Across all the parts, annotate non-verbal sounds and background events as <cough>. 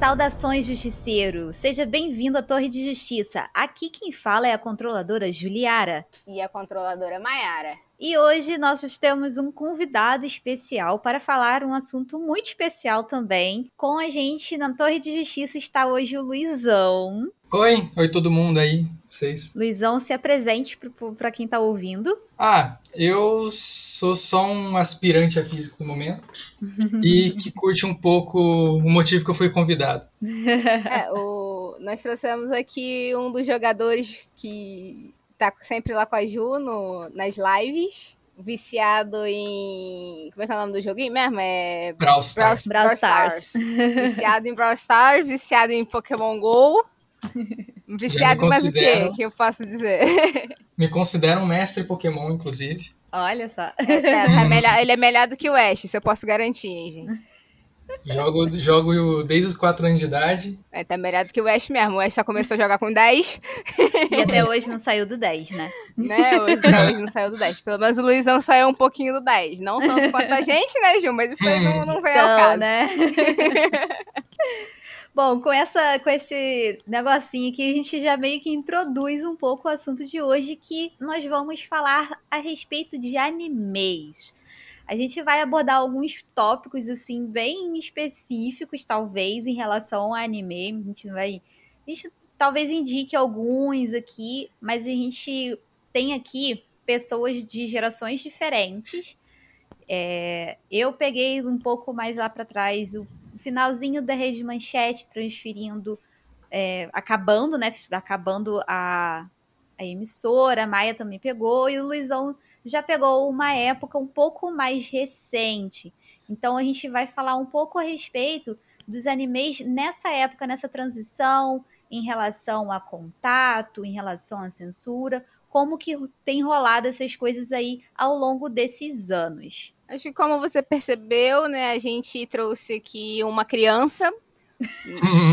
Saudações, justiceiro! Seja bem-vindo à Torre de Justiça. Aqui quem fala é a controladora Juliara. E a controladora Maiara. E hoje nós temos um convidado especial para falar um assunto muito especial também. Com a gente na Torre de Justiça está hoje o Luizão. Oi, oi todo mundo aí, vocês. Luizão, se apresente para quem está ouvindo. Ah, eu sou só um aspirante a físico no momento <laughs> e que curte um pouco o motivo que eu fui convidado. <laughs> É, o... nós trouxemos aqui um dos jogadores que tá sempre lá com a Ju no, nas lives. Viciado em. Como é que é o nome do joguinho mesmo? É. Brawl Stars. Brawl, Brawl Stars. viciado em Brawl Stars, viciado em Pokémon GO. <laughs> Viciado em mais o quê? Que eu posso dizer? <laughs> Me considero um mestre Pokémon, inclusive. Olha só. É, tá melhor, ele é melhor do que o Ash, isso eu posso garantir, hein, gente. Jogo, jogo desde os 4 anos de idade. É, tá melhor do que o Ash mesmo. O Ash só começou a jogar com 10. E até hoje não saiu do 10, né? Né? Hoje, hoje não saiu do 10. Pelo menos o Luizão saiu um pouquinho do 10. Não tanto quanto a gente, né, Ju? Mas isso aí não, não vem Então, ao caso. né? <laughs> Bom, com, essa, com esse negocinho aqui, a gente já meio que introduz um pouco o assunto de hoje, que nós vamos falar a respeito de animes. A gente vai abordar alguns tópicos, assim, bem específicos, talvez, em relação ao anime. A gente vai... A gente talvez indique alguns aqui, mas a gente tem aqui pessoas de gerações diferentes. É, eu peguei um pouco mais lá para trás o finalzinho da Rede Manchete, transferindo, é, acabando, né? Acabando a, a emissora, a Maia também pegou, e o Luizão já pegou uma época um pouco mais recente. Então a gente vai falar um pouco a respeito dos animes nessa época, nessa transição, em relação a contato, em relação à censura, como que tem rolado essas coisas aí ao longo desses anos. Acho que como você percebeu, né, a gente trouxe aqui uma criança.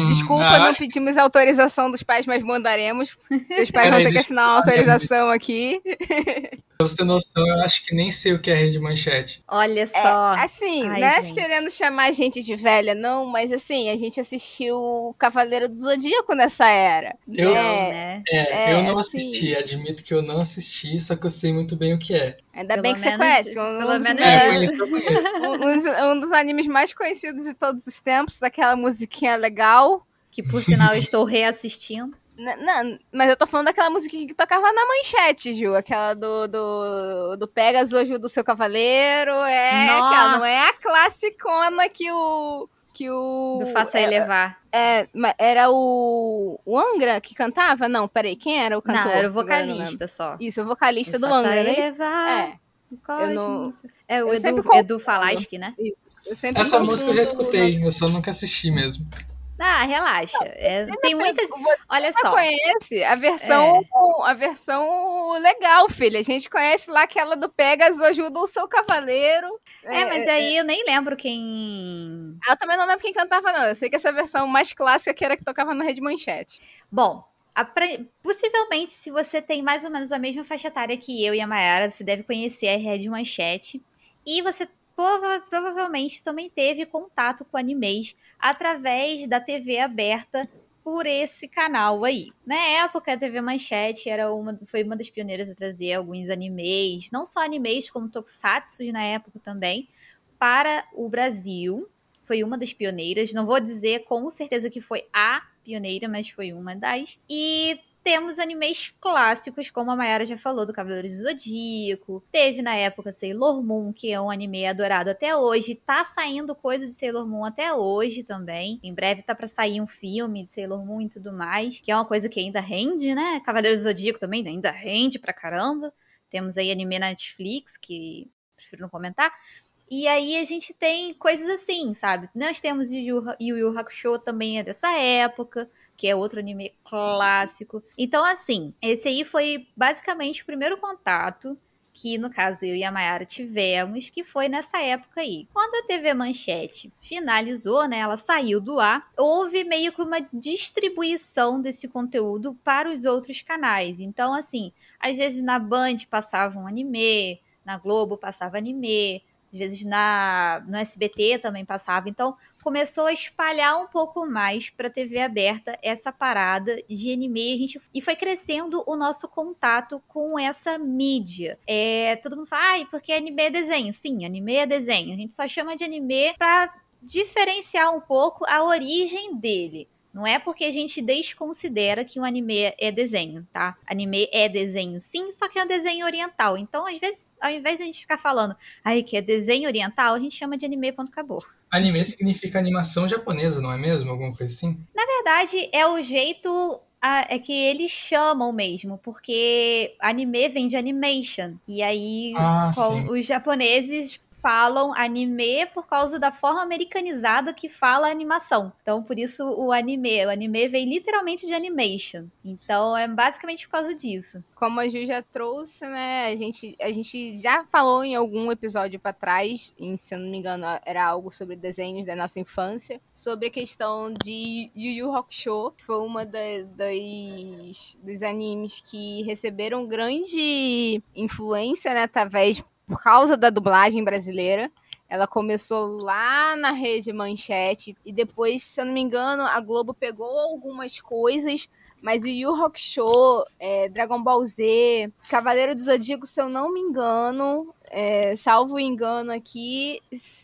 Desculpa, Ah, não acho- pedimos autorização dos pais, mas mandaremos. Seus pais vão ter que assinar uma autorização aqui. <laughs> Pra você ter noção, eu acho que nem sei o que é rede manchete. Olha só. Assim, Ai, não é gente. querendo chamar a gente de velha, não, mas assim, a gente assistiu Cavaleiro do Zodíaco nessa era. Eu- É, né? É, É, eu não assim- assisti, admito que eu não assisti, só que eu sei muito bem o que é. Ainda Pelo bem que você menos- conhece. Um, pelo um menos É, É. conheço, eu conheço. <laughs> um dos, um dos animes mais conhecidos de todos os tempos, daquela musiquinha legal. Que por sinal eu estou reassistindo. Não, mas eu tô falando daquela musiquinha que tocava na manchete, Ju. Aquela do, do, do Pegasus ajuda o seu cavaleiro. É Nossa! aquela, não é a classicona que o. Que o. Do Faça é, Elevar. é, ma- era o. O Angra que cantava? Não, peraí, quem era o cantor? Não, era o eu vocalista só. Isso, o vocalista Do do Faça Angra, né? Elevar É. o cosmos. não- É o eu sempre Edu. Edu Falaschi, né? Eu sempre Essa música eu já escutei, eu só nunca assisti mesmo. Ah, relaxa. É, tem muitas. Você Olha só. conhece a versão, a versão legal, filha. A gente conhece lá aquela do Pegasus ajuda o seu cavaleiro. É, mas aí eu nem lembro quem. Eu também não lembro quem cantava, não. Eu sei que essa versão mais clássica que era que tocava na Rede Manchete. Bom, possivelmente, se você tem mais ou menos a mesma faixa etária que eu e a Mayara, você deve conhecer a Red Manchete. E você prova- provavelmente também teve contato com animes através da TV aberta por esse canal aí. Na época, a TV Manchete era uma, foi uma das pioneiras a trazer alguns animes, não só animes, como tokusatsu na época também, para o Brasil. Foi uma das pioneiras. Não vou dizer com certeza que foi a pioneira, mas foi uma das. E temos animes clássicos, como a Mayara já falou, do Cavaleiro do Zodíaco. Teve na época Sailor Moon, que é um anime adorado até hoje. Tá saindo coisa de Sailor Moon até hoje também. Em breve tá pra sair um filme de Sailor Moon e tudo mais, que é uma coisa que ainda rende, né? Cavaleiro do Zodíaco também ainda rende pra caramba. Temos aí anime na Netflix, que prefiro não comentar. E aí a gente tem coisas assim, sabe? Nós temos Yu, Yu Yu Hakusho também é dessa época, que é outro anime clássico. Então, assim, esse aí foi basicamente o primeiro contato que, no caso, eu e a Mayara tivemos, que foi nessa época aí. Quando a TV Manchete finalizou, né, ela saiu do ar, houve meio que uma distribuição desse conteúdo para os outros canais. Então, assim, às vezes na Band passava um anime, na Globo passava anime, às vezes na, no SBT também passava. Então, começou a espalhar um pouco mais para TV aberta essa parada de anime a gente, e foi crescendo o nosso contato com essa mídia. É, todo mundo fala, ai, porque anime é desenho. Sim, anime é desenho. A gente só chama de anime para diferenciar um pouco a origem dele. Não é porque a gente desconsidera que um anime é desenho, tá? Anime é desenho, sim, só que é um desenho oriental. Então, às vezes, ao invés de a gente ficar falando, aí que é desenho oriental, a gente chama de anime ponto acabou. Anime significa animação japonesa, não é mesmo? Alguma coisa assim? Na verdade, é o jeito é que eles chamam mesmo, porque anime vem de animation. E aí ah, os japoneses falam anime por causa da forma americanizada que fala animação. Então, por isso o anime. O anime vem literalmente de animation. Então, é basicamente por causa disso. Como a Ju já trouxe, né? A gente, a gente já falou em algum episódio para trás, em, se eu não me engano, era algo sobre desenhos da nossa infância, sobre a questão de Yu Yu Hakusho. Foi uma das, das, dos animes que receberam grande influência, né? Através por causa da dublagem brasileira. Ela começou lá na rede Manchete e depois, se eu não me engano, a Globo pegou algumas coisas, mas o Yu Hakusho, é, Dragon Ball Z, Cavaleiro do Zodíaco, se eu não me engano, é, salvo engano aqui,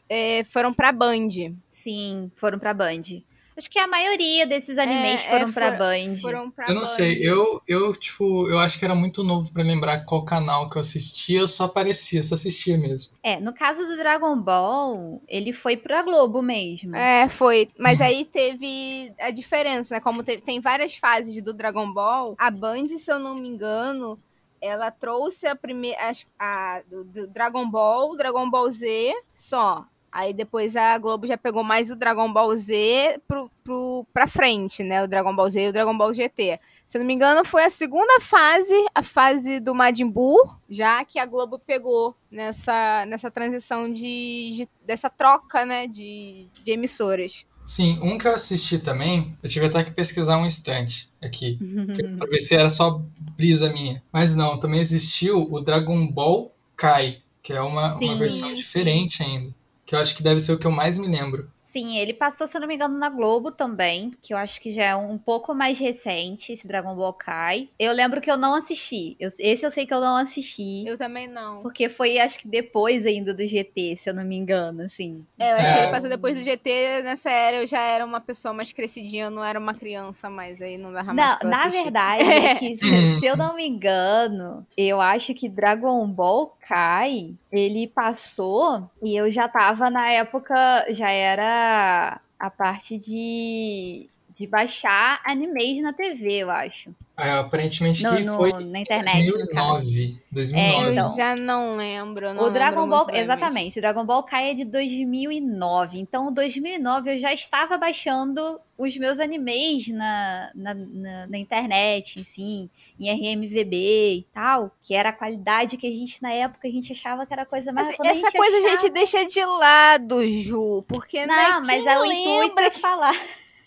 é, foram pra Band. Sim, foram pra Band. Acho que a maioria desses animes é, foram é, pra for, Band. Foram pra eu não Band. sei, eu, eu, tipo, eu acho que era muito novo para lembrar qual canal que eu assistia, eu só aparecia, só assistia mesmo. É, no caso do Dragon Ball, ele foi pra Globo mesmo. É, foi. Mas uhum. aí teve a diferença, né? Como teve, tem várias fases do Dragon Ball, a Band, se eu não me engano, ela trouxe a primeira. A, a do, do Dragon Ball, Dragon Ball Z, só. Aí depois a Globo já pegou mais o Dragon Ball Z pro, pro, pra frente, né? O Dragon Ball Z e o Dragon Ball GT. Se eu não me engano, foi a segunda fase, a fase do Majin Buu, já que a Globo pegou nessa, nessa transição de, de dessa troca, né, de, de emissoras. Sim, um que eu assisti também, eu tive até que pesquisar um instante aqui, <laughs> pra ver se era só brisa minha. Mas não, também existiu o Dragon Ball Kai, que é uma, sim, uma versão sim. diferente ainda que eu acho que deve ser o que eu mais me lembro. Sim, ele passou, se eu não me engano, na Globo também, que eu acho que já é um pouco mais recente, esse Dragon Ball Kai. Eu lembro que eu não assisti. Eu, esse eu sei que eu não assisti. Eu também não. Porque foi, acho que depois ainda do GT, se eu não me engano, assim. É, eu acho é. que ele passou depois do GT. Nessa era eu já era uma pessoa mais crescidinha, eu não era uma criança mais, aí não dava mais Não, na assistir. verdade, é que, <laughs> se eu não me engano, eu acho que Dragon Ball Kai, ele passou e eu já tava na época, já era a parte de, de baixar animes na TV, eu acho. É, aparentemente no, que foi na internet. 2009. 2009. É, então, eu já não lembro. Não o Dragon lembro Ball, exatamente. O Dragon Ball Kai é de 2009. Então, 2009 eu já estava baixando os meus animes na, na, na, na internet, assim, em RMVB e tal, que era a qualidade que a gente, na época, a gente achava que era a coisa mais... Mas essa a coisa achava... a gente deixa de lado, Ju, porque... Não, né, mas é o intuito é falar...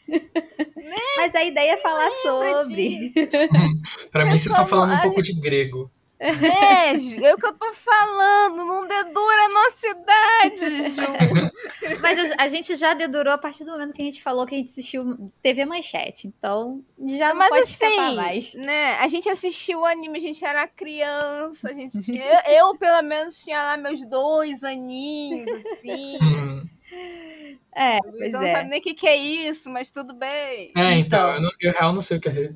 <laughs> Mas a ideia é falar sobre. <laughs> Para mim, vocês estão falando um pouco de grego. É, é o que eu tô falando, não dedura a nossa idade, Ju. <laughs> Mas a gente já dedurou a partir do momento que a gente falou que a gente assistiu TV Manchete, então já não Mas pode assim, mais. né, a gente assistiu o anime, a gente era criança, a gente tinha, eu, eu, pelo menos tinha lá meus dois aninhos, assim. É, pois não é. sabe nem o que, que, é isso, mas tudo bem. É, então, então eu, não, eu real não sei o que é,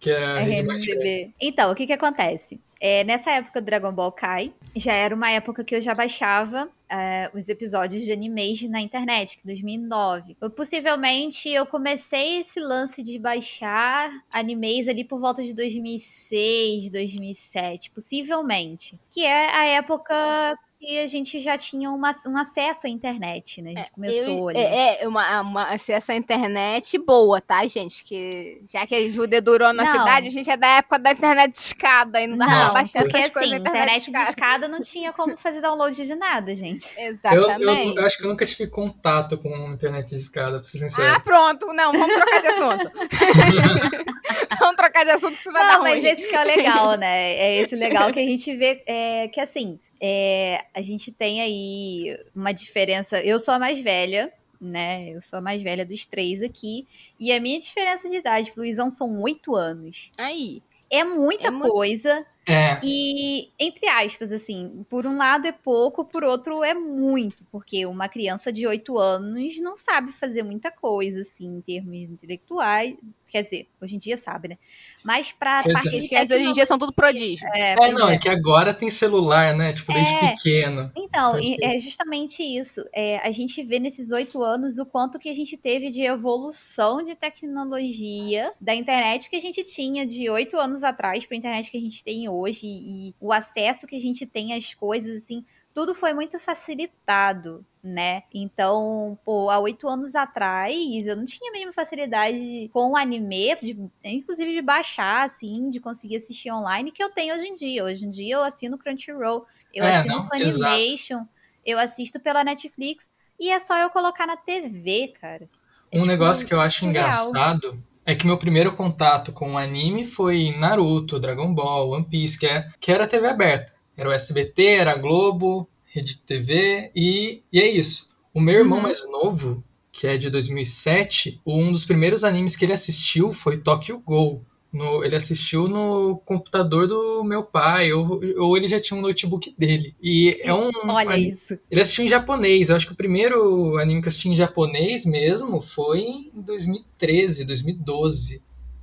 que é RMDB. Então, o que que acontece? É, nessa época do Dragon Ball Kai, já era uma época que eu já baixava é, os episódios de animes na internet, que 2009. Eu, possivelmente eu comecei esse lance de baixar animes ali por volta de 2006, 2007, possivelmente. Que é a época que a gente já tinha uma, um acesso à internet, né? A gente é, começou eu, ali. É, é uma, uma, acesso à internet boa, tá, gente? Que já que a Júlia durou na não. cidade, a gente é da época da internet de escada e não dava não, baixar porque essas assim, internet, internet de escada não tinha como fazer download de nada, gente. Exatamente. <laughs> Eu, eu, eu, acho que eu nunca tive contato com internet de escada, pra ser sincero. Ah, pronto. Não, vamos trocar de assunto. <laughs> vamos trocar de assunto que você vai não, dar ruim. mas esse que é o legal, né? É esse legal que a gente vê é, que assim é, a gente tem aí uma diferença. Eu sou a mais velha, né? Eu sou a mais velha dos três aqui. E a minha diferença de idade pro Luizão são oito anos. Aí. É muita É coisa. É, E, entre aspas, assim, por um lado é pouco, por outro é muito, porque uma criança de 8 anos não sabe fazer muita coisa, assim, em termos intelectuais. Quer dizer, hoje em dia sabe, né? Mas pra Pois é. parte de As crianças hoje em dia são tudo prodígio. É, é, não, é. é que agora tem celular, né? Tipo, desde É. pequeno. Então, Pode e ser. é justamente isso. É, a gente vê nesses oito anos o quanto que a gente teve de evolução de tecnologia da internet que a gente tinha de oito anos atrás para a internet que a gente tem hoje e o acesso que a gente tem às coisas, assim, tudo foi muito facilitado, né? Então, pô, há oito anos atrás eu não tinha a mesma facilidade com o anime, de- inclusive de baixar, assim, de conseguir assistir online, que eu tenho hoje em dia. Hoje em dia eu assino Crunchyroll, eu É, assino não, Funimation, eu assisto pela Netflix e é só eu colocar na TV, cara. É, Um tipo, negócio que eu acho surreal. engraçado é que meu primeiro contato com o anime foi Naruto, Dragon Ball, One Piece, que, é, que era TV aberta. Era o SBT, era a Globo, Rede TV e, e é isso. O meu irmão Uhum. mais novo, que é de 2007, um dos primeiros animes que ele assistiu foi Tokyo Ghoul. No- ele assistiu no computador do meu pai, ou, ou ele já tinha um notebook dele. E é um. Olha ani- isso. ele assistiu em japonês. Eu acho que o primeiro anime que eu assisti em japonês mesmo foi em 2013, 2012.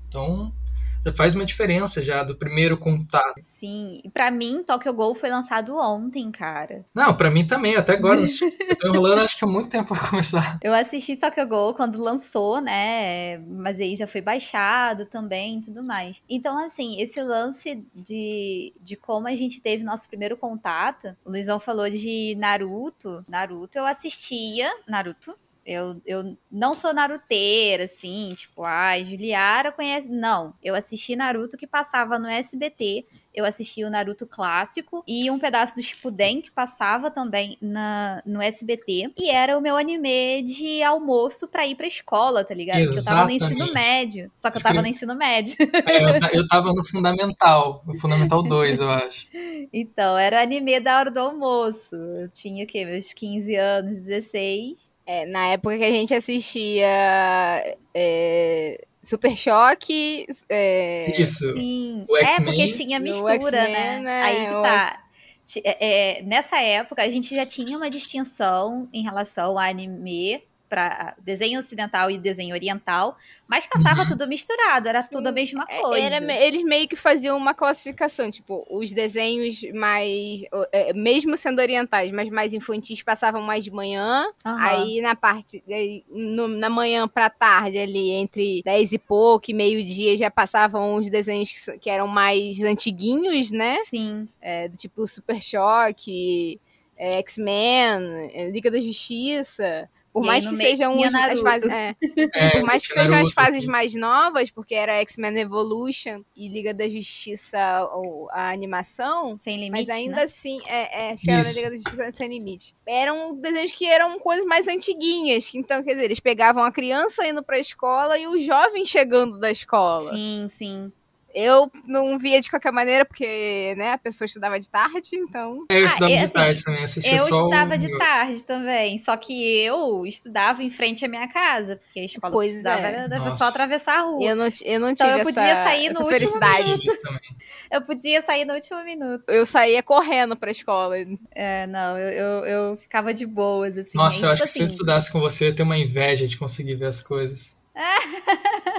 Então, já faz uma diferença já do primeiro contato. Sim, e pra mim, Tokyo Ghoul foi lançado ontem, cara. Não, pra mim também, até agora. <laughs> eu tô enrolando acho que há muito tempo pra começar. Eu assisti Tokyo Ghoul quando lançou, né? Mas aí já foi baixado também e tudo mais. Então, assim, esse lance de, de como a gente teve nosso primeiro contato, o Luizão falou de Naruto. Naruto, eu assistia Naruto. Eu, eu não sou naruteira, assim, tipo, ai, Juliara conhece. Não, eu assisti Naruto que passava no SBT. Eu assisti o Naruto clássico e um pedaço do Shippuden que passava também na, no SBT. E era o meu anime de almoço pra ir pra escola, tá ligado? Porque eu tava no ensino Exatamente. médio. Só que eu tava no ensino médio. É, eu, eu tava no Fundamental, no Fundamental 2, eu acho. Então, era o anime da hora do almoço. Eu tinha o quê? Meus 15 anos, 16. É, na época que a gente assistia é, Super Choque, é, Isso. Sim. É, porque tinha mistura, né? né? Aí que tá. É, é, nessa época, a gente já tinha uma distinção em relação ao anime para desenho ocidental e desenho oriental, mas passava Uhum. tudo misturado, era Sim, tudo a mesma É, coisa. era eles meio que faziam uma classificação, tipo, os desenhos mais, é, mesmo sendo orientais, mas mais infantis, passavam mais de manhã. Aham. Aí na parte, aí, no- na manhã pra tarde, ali, entre 10 e pouco e meio-dia, já passavam os desenhos que, que eram mais antiguinhos, né? Sim. É, do tipo Super Choque, é, X-Men, Liga da Justiça. Por E mais aí que sejam os, as fases. é, <laughs> É, por mais que sejam as fases mais novas, porque era X-Men Evolution e Liga da Justiça, ou a animação, Sem limite, mas ainda né? assim, é, é, acho que era. Liga da Justiça Sem Limite. Eram desenhos que eram coisas mais antiguinhas. Então, quer dizer, eles pegavam a criança indo pra escola e o jovem chegando da escola. Sim, sim. Eu não via de qualquer maneira, porque né, a pessoa estudava de tarde, então. É, eu Ah, estudava e, de assim, tarde também, assistia Eu estudava de negócio. tarde também, só que eu estudava em frente à minha casa, porque a escola Pois que eu estudava é. era, Nossa. só atravessar a rua. Eu não, eu não Então, tive eu podia essa, sair no último minuto. Isso também. <laughs> Eu podia sair no último minuto. Eu saía correndo pra escola. É, não, eu, eu, eu ficava de boas, assim. Nossa, eu acho tipo que se eu assim, estudasse com você, eu ia ter uma inveja de conseguir ver as coisas.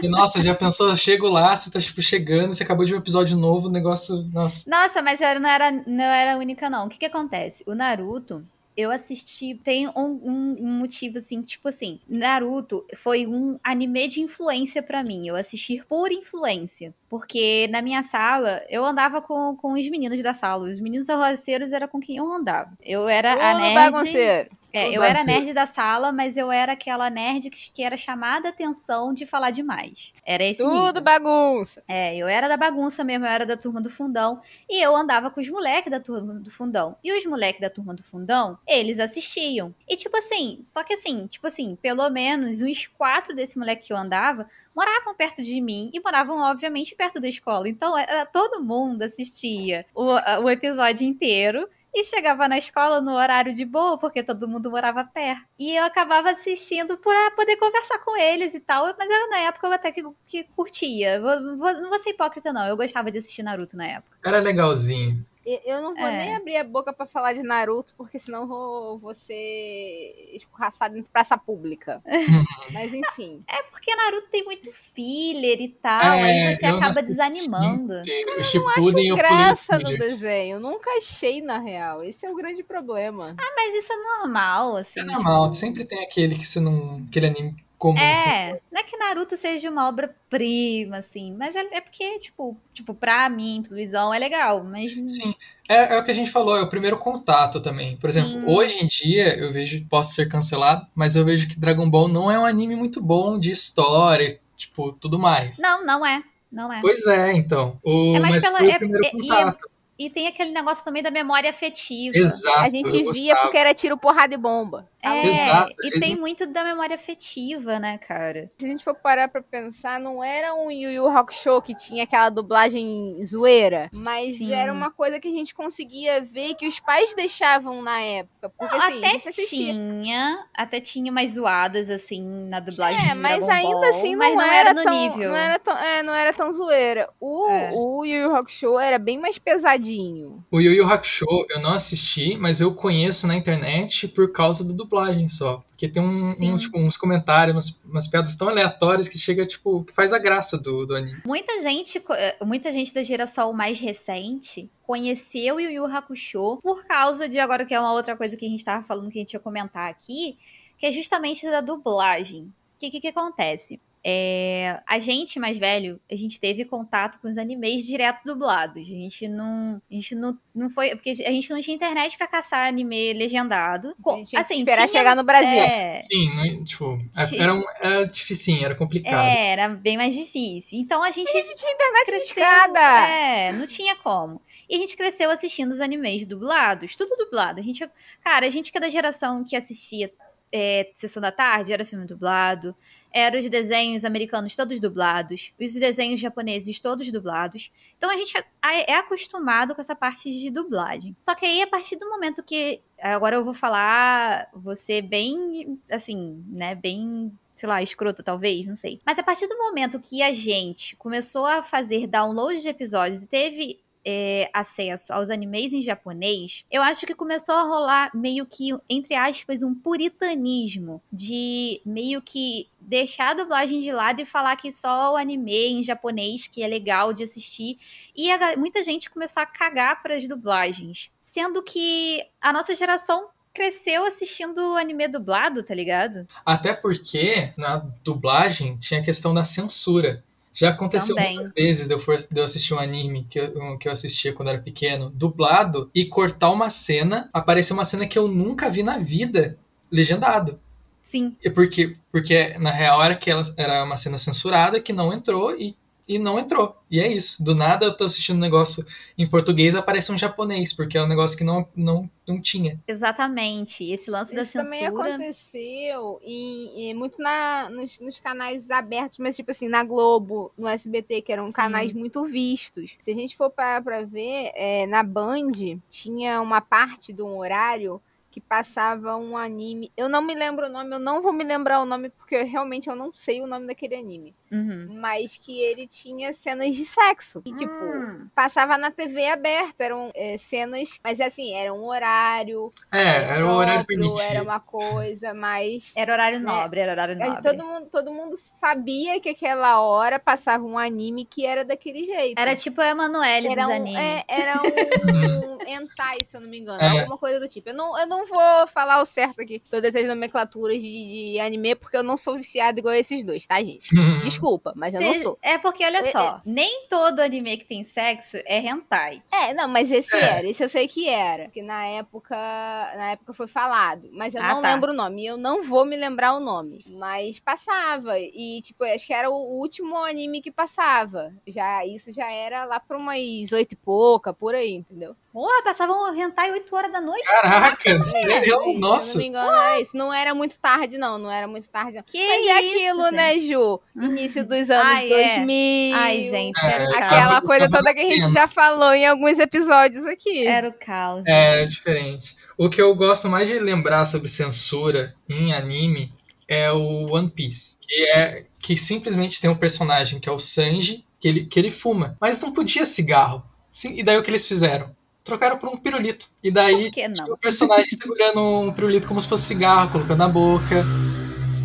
E nossa, já pensou, eu chego lá, você tá tipo chegando, você acabou de ver um episódio novo, o negócio, nossa. Nossa, mas eu não era, não era a única, não. O que que acontece? O Naruto, eu assisti. Tem um, um- motivo, assim, tipo assim. Naruto foi um anime de influência pra mim. Eu assisti por influência. Porque na minha sala, eu andava com, com os meninos da sala. Os meninos arroceiros era com quem eu andava. Eu era a Tudo nerd. bagunceiro. É, eu era nerd da sala, mas eu era aquela nerd que, que era chamada a atenção de falar demais. Era esse nível. Tudo bagunça. É, eu era da bagunça mesmo, eu era da turma do fundão. E eu andava com os moleques da turma do fundão. E os moleques da turma do fundão, eles assistiam. E tipo assim, só que assim, tipo assim, pelo menos uns quatro desse moleque que eu andava moravam perto de mim e moravam, obviamente, perto da escola. Então era todo mundo assistia o, o episódio inteiro. E chegava na escola no horário de boa, porque todo mundo morava perto. E eu acabava assistindo para poder conversar com eles e tal. Mas eu, na época eu até que, que curtia. Vou, vou, não vou ser hipócrita, não. Eu gostava de assistir Naruto na época. Era legalzinho. Eu não vou é. nem abrir a boca para falar de Naruto, porque senão vou, vou ser escorraçado em praça pública. <laughs> Mas enfim. É porque Naruto tem muito filler e tal, é, aí você acaba desanimando. Eu não acho graça no desenho. Nunca achei, na real. Esse é o grande problema. Ah, mas isso é normal, assim. É normal, tipo... sempre tem aquele que você não. aquele anime comum. É, não é que Naruto seja uma obra-prima, assim, mas é, é, porque, tipo, tipo, pra mim, pro Luizão, é legal, mas... Sim, é, é, o que a gente falou, é o primeiro contato também. Por Sim. exemplo, hoje em dia, eu vejo, posso ser cancelado, mas eu vejo que Dragon Ball não é um anime muito bom de história, tipo, tudo mais. Não, não é. Não é. Pois é, então. O, é mais mas pela, foi o é, primeiro é, contato. E tem aquele negócio também da memória afetiva. Exato. A gente via gostava. porque era tiro, porrada e bomba. É, Exato. e tem muito da memória afetiva, né, cara? Se a gente for parar pra pensar, não era um Yu Yu Hakusho que tinha aquela dublagem zoeira, mas Sim. era uma coisa que a gente conseguia ver que os pais deixavam na época. Porque, assim, até tinha, até tinha mais zoadas, assim, na dublagem É, mas ainda Ball, assim não, não era, era, no tão, nível. Não era tão, é, não era tão zoeira. O, é. o Yu Yu Hakusho era bem mais pesadinho o Yu Yu Hakusho eu não assisti, mas eu conheço na internet por causa da dublagem só. Porque tem um, uns, tipo, uns, comentários, umas, umas, piadas tão aleatórias que chega, tipo, que faz a graça do, do anime. Muita gente, eh, muita gente da geração mais recente conheceu o Yu Yu Hakusho por causa de, agora que é uma outra coisa que a gente tava falando que a gente ia comentar aqui, que é justamente da dublagem. O que, que, que acontece? É, a gente mais velho, a gente teve contato com os animes direto dublados. A gente não, a gente não, não foi, porque a gente não tinha internet para caçar anime legendado. A gente assim, esperar tinha, chegar no Brasil. É, Sim, né, tipo, é, era, um, era difícil, era complicado. É, era bem mais difícil. Então a gente, a gente tinha internet cresceu, escada. É, não tinha como. E a gente cresceu assistindo os animes dublados, tudo dublado. A gente, cara, a gente que é da geração que assistia é, Sessão da Tarde, era filme dublado eram os desenhos americanos todos dublados, os desenhos japoneses todos dublados. Então a gente é, é acostumado com essa parte de dublagem. Só que aí, a partir do momento que. Agora eu vou falar, você bem, assim, né, bem sei lá, escrota talvez, não sei. Mas a partir do momento que a gente começou a fazer download de episódios e teve é, acesso aos animes em japonês, eu acho que começou a rolar meio que, entre aspas, um puritanismo de meio que deixar a dublagem de lado e falar que só o anime em japonês que é legal de assistir. E a, muita gente começou a cagar para as dublagens. Sendo que a nossa geração cresceu assistindo anime dublado, tá ligado? Até porque na dublagem tinha a questão da censura. Já aconteceu Também. muitas vezes de eu, for, de eu assistir um anime que eu, que eu assistia quando era pequeno, dublado, e cortar uma cena, aparecer uma cena que eu nunca vi na vida, legendado. Sim. Porque, porque na real era que ela era uma cena censurada que não entrou e e não entrou. E é isso. Do nada eu tô assistindo um negócio em português aparece um japonês, porque é um negócio que não, não, não tinha. Exatamente. Esse lance isso da censura. também aconteceu e, muito na, nos, nos, canais abertos, mas tipo assim, na Globo, no SBT, que eram Sim. canais muito vistos. Se a gente for parar pra ver, é, na Band tinha uma parte de um horário que passava um anime. Eu não me lembro o nome, eu não vou me lembrar o nome, porque realmente eu não sei o nome daquele anime. Uhum. Mas que ele tinha cenas de sexo. E, tipo, hum. passava na TV aberta. Eram é, cenas. Mas assim, era um horário. É, era um horário permitido. Era uma coisa, mas. Era horário né? nobre, era horário nobre. Todo mundo, todo mundo sabia que aquela hora passava um anime que era daquele jeito. Era tipo a Emanuele dos um, animes. É, era um, um <laughs> hentai, se eu não me engano. É. Alguma coisa do tipo. Eu não, eu não vou falar o certo aqui. Todas as nomenclaturas de, de anime, porque eu não sou viciada igual esses dois, tá, gente? Desculpa, <laughs> mas eu não sou. É porque, olha é, só, é... nem todo anime que tem sexo é hentai. É, não, mas esse é. era. Esse eu sei que era. Que na época, na época foi falado. Mas eu ah, não tá. lembro o nome. Eu não vou me lembrar o nome. Mas passava. E, tipo, acho que era o último anime que passava. Já, isso já era lá pra umas oito e pouca, por aí, entendeu? Porra, passavam hentai 8 horas da noite. Caraca, Sério? Nossa. Se não me engano, era isso. Não era muito tarde, não. Não era muito tarde, não. Que Mas é isso, aquilo, gente? né, Ju? Início dos anos Ai, é. 2000. Ai, gente, É, era o Aquela caos. coisa toda que a gente já falou em alguns episódios aqui. Era o caos. É gente. diferente. O que eu gosto mais de lembrar sobre censura em anime é o One Piece, que é que simplesmente tem um personagem que é o Sanji, que ele, que ele fuma, mas não podia cigarro. Sim, e daí o que eles fizeram? Trocaram por um pirulito. E daí o personagem segurando um pirulito como se fosse cigarro, colocando na boca.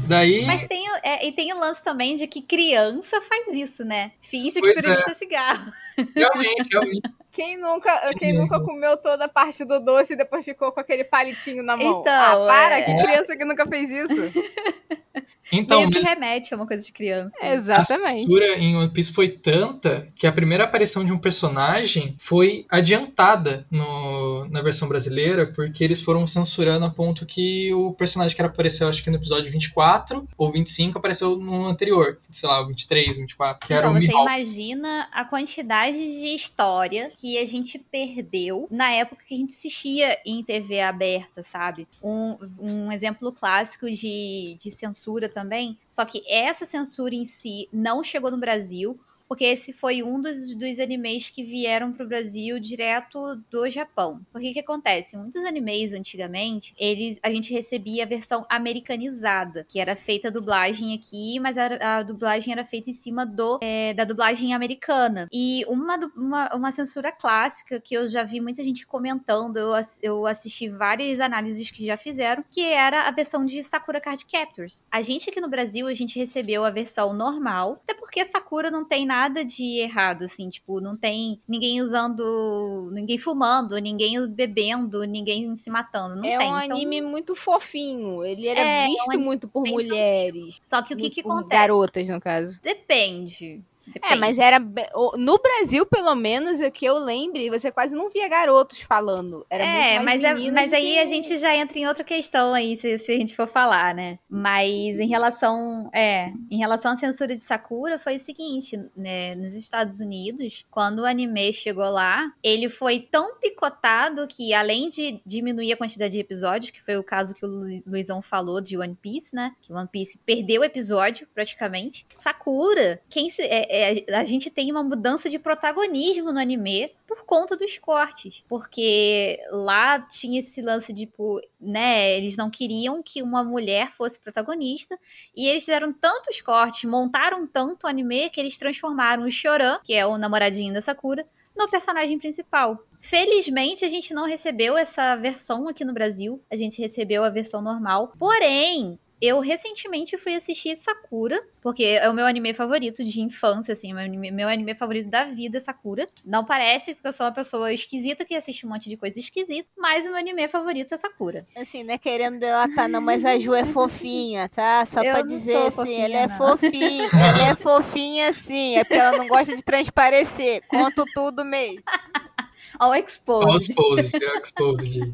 Daí Mas tem, o- é, e tem o lance também de que criança faz isso, né? Finge que pirulito é cigarro. realmente, realmente. <laughs> Quem nunca, quem nunca comeu toda a parte do doce e depois ficou com aquele palitinho na mão? Então, ah, para, é. que criança que nunca fez isso? <laughs> Então, Meio que mas remete a uma coisa de criança. A Exatamente. censura em One Piece foi tanta que a primeira aparição de um personagem foi adiantada no, na versão brasileira, porque eles foram censurando a ponto que o personagem que era apareceu, acho que no episódio 24 ou 25, apareceu no anterior, sei lá, 23, 24, que era Então, o você Mihawk. imagina a quantidade de história que a gente perdeu na época que a gente assistia em TV aberta, sabe? Um, um exemplo clássico de, de censura também. Só que essa censura em si não chegou no Brasil. Porque esse foi um dos, dos animes que vieram pro Brasil direto do Japão. Porque o que acontece? Muitos animes antigamente, eles a gente recebia a versão americanizada, que era feita a dublagem aqui, mas a, a dublagem era feita em cima do é, da dublagem americana. E uma, uma, uma censura clássica que eu já vi muita gente comentando, eu, eu assisti várias análises que já fizeram, que era a versão de Sakura Card Captors. A gente aqui no Brasil, a gente recebeu a versão normal, até porque Sakura não tem nada de errado, assim, tipo, não tem ninguém usando, ninguém fumando, ninguém bebendo, ninguém se matando, não é tem. um Então, anime muito fofinho. Ele era É, é um visto muito por mulheres. Só que o que, que acontece? Garotas, no caso. Depende. É, Depende. mas era. No Brasil, pelo menos, o que eu lembre, você quase não via garotos falando. Era é, mas, é, mas aí que- a gente já entra em outra questão aí, se, se a gente for falar, né? Mas em relação, é, em relação à censura de Sakura, foi o seguinte, né? Nos Estados Unidos, quando o anime chegou lá, ele foi tão picotado que, além de diminuir a quantidade de episódios, que foi o caso que o Lu- Luizão falou de One Piece, né? Que One Piece perdeu o episódio, praticamente. Sakura, quem se, é- é, a gente tem uma mudança de protagonismo no anime por conta dos cortes. Porque lá tinha esse lance de, tipo, né? Eles não queriam que uma mulher fosse protagonista. E eles fizeram tantos cortes, montaram tanto o anime que eles transformaram o Choran, que é o namoradinho da Sakura, no personagem principal. Felizmente, a gente não recebeu essa versão aqui no Brasil. A gente recebeu a versão normal. Porém, eu recentemente fui assistir Sakura, porque é o meu anime favorito de infância, assim, meu anime, meu anime favorito da vida é Sakura. Não parece, porque eu sou uma pessoa esquisita que assiste um monte de coisa esquisita, mas o meu anime favorito é Sakura. Assim, não é querendo delatar, não, mas a Ju é fofinha, tá? Só Eu pra dizer assim, fofinha, ela é não. fofinha. ela é fofinha sim, é porque ela não gosta de transparecer. Conto tudo mesmo. <laughs> All Olha o exposed. exposed, é o exposed.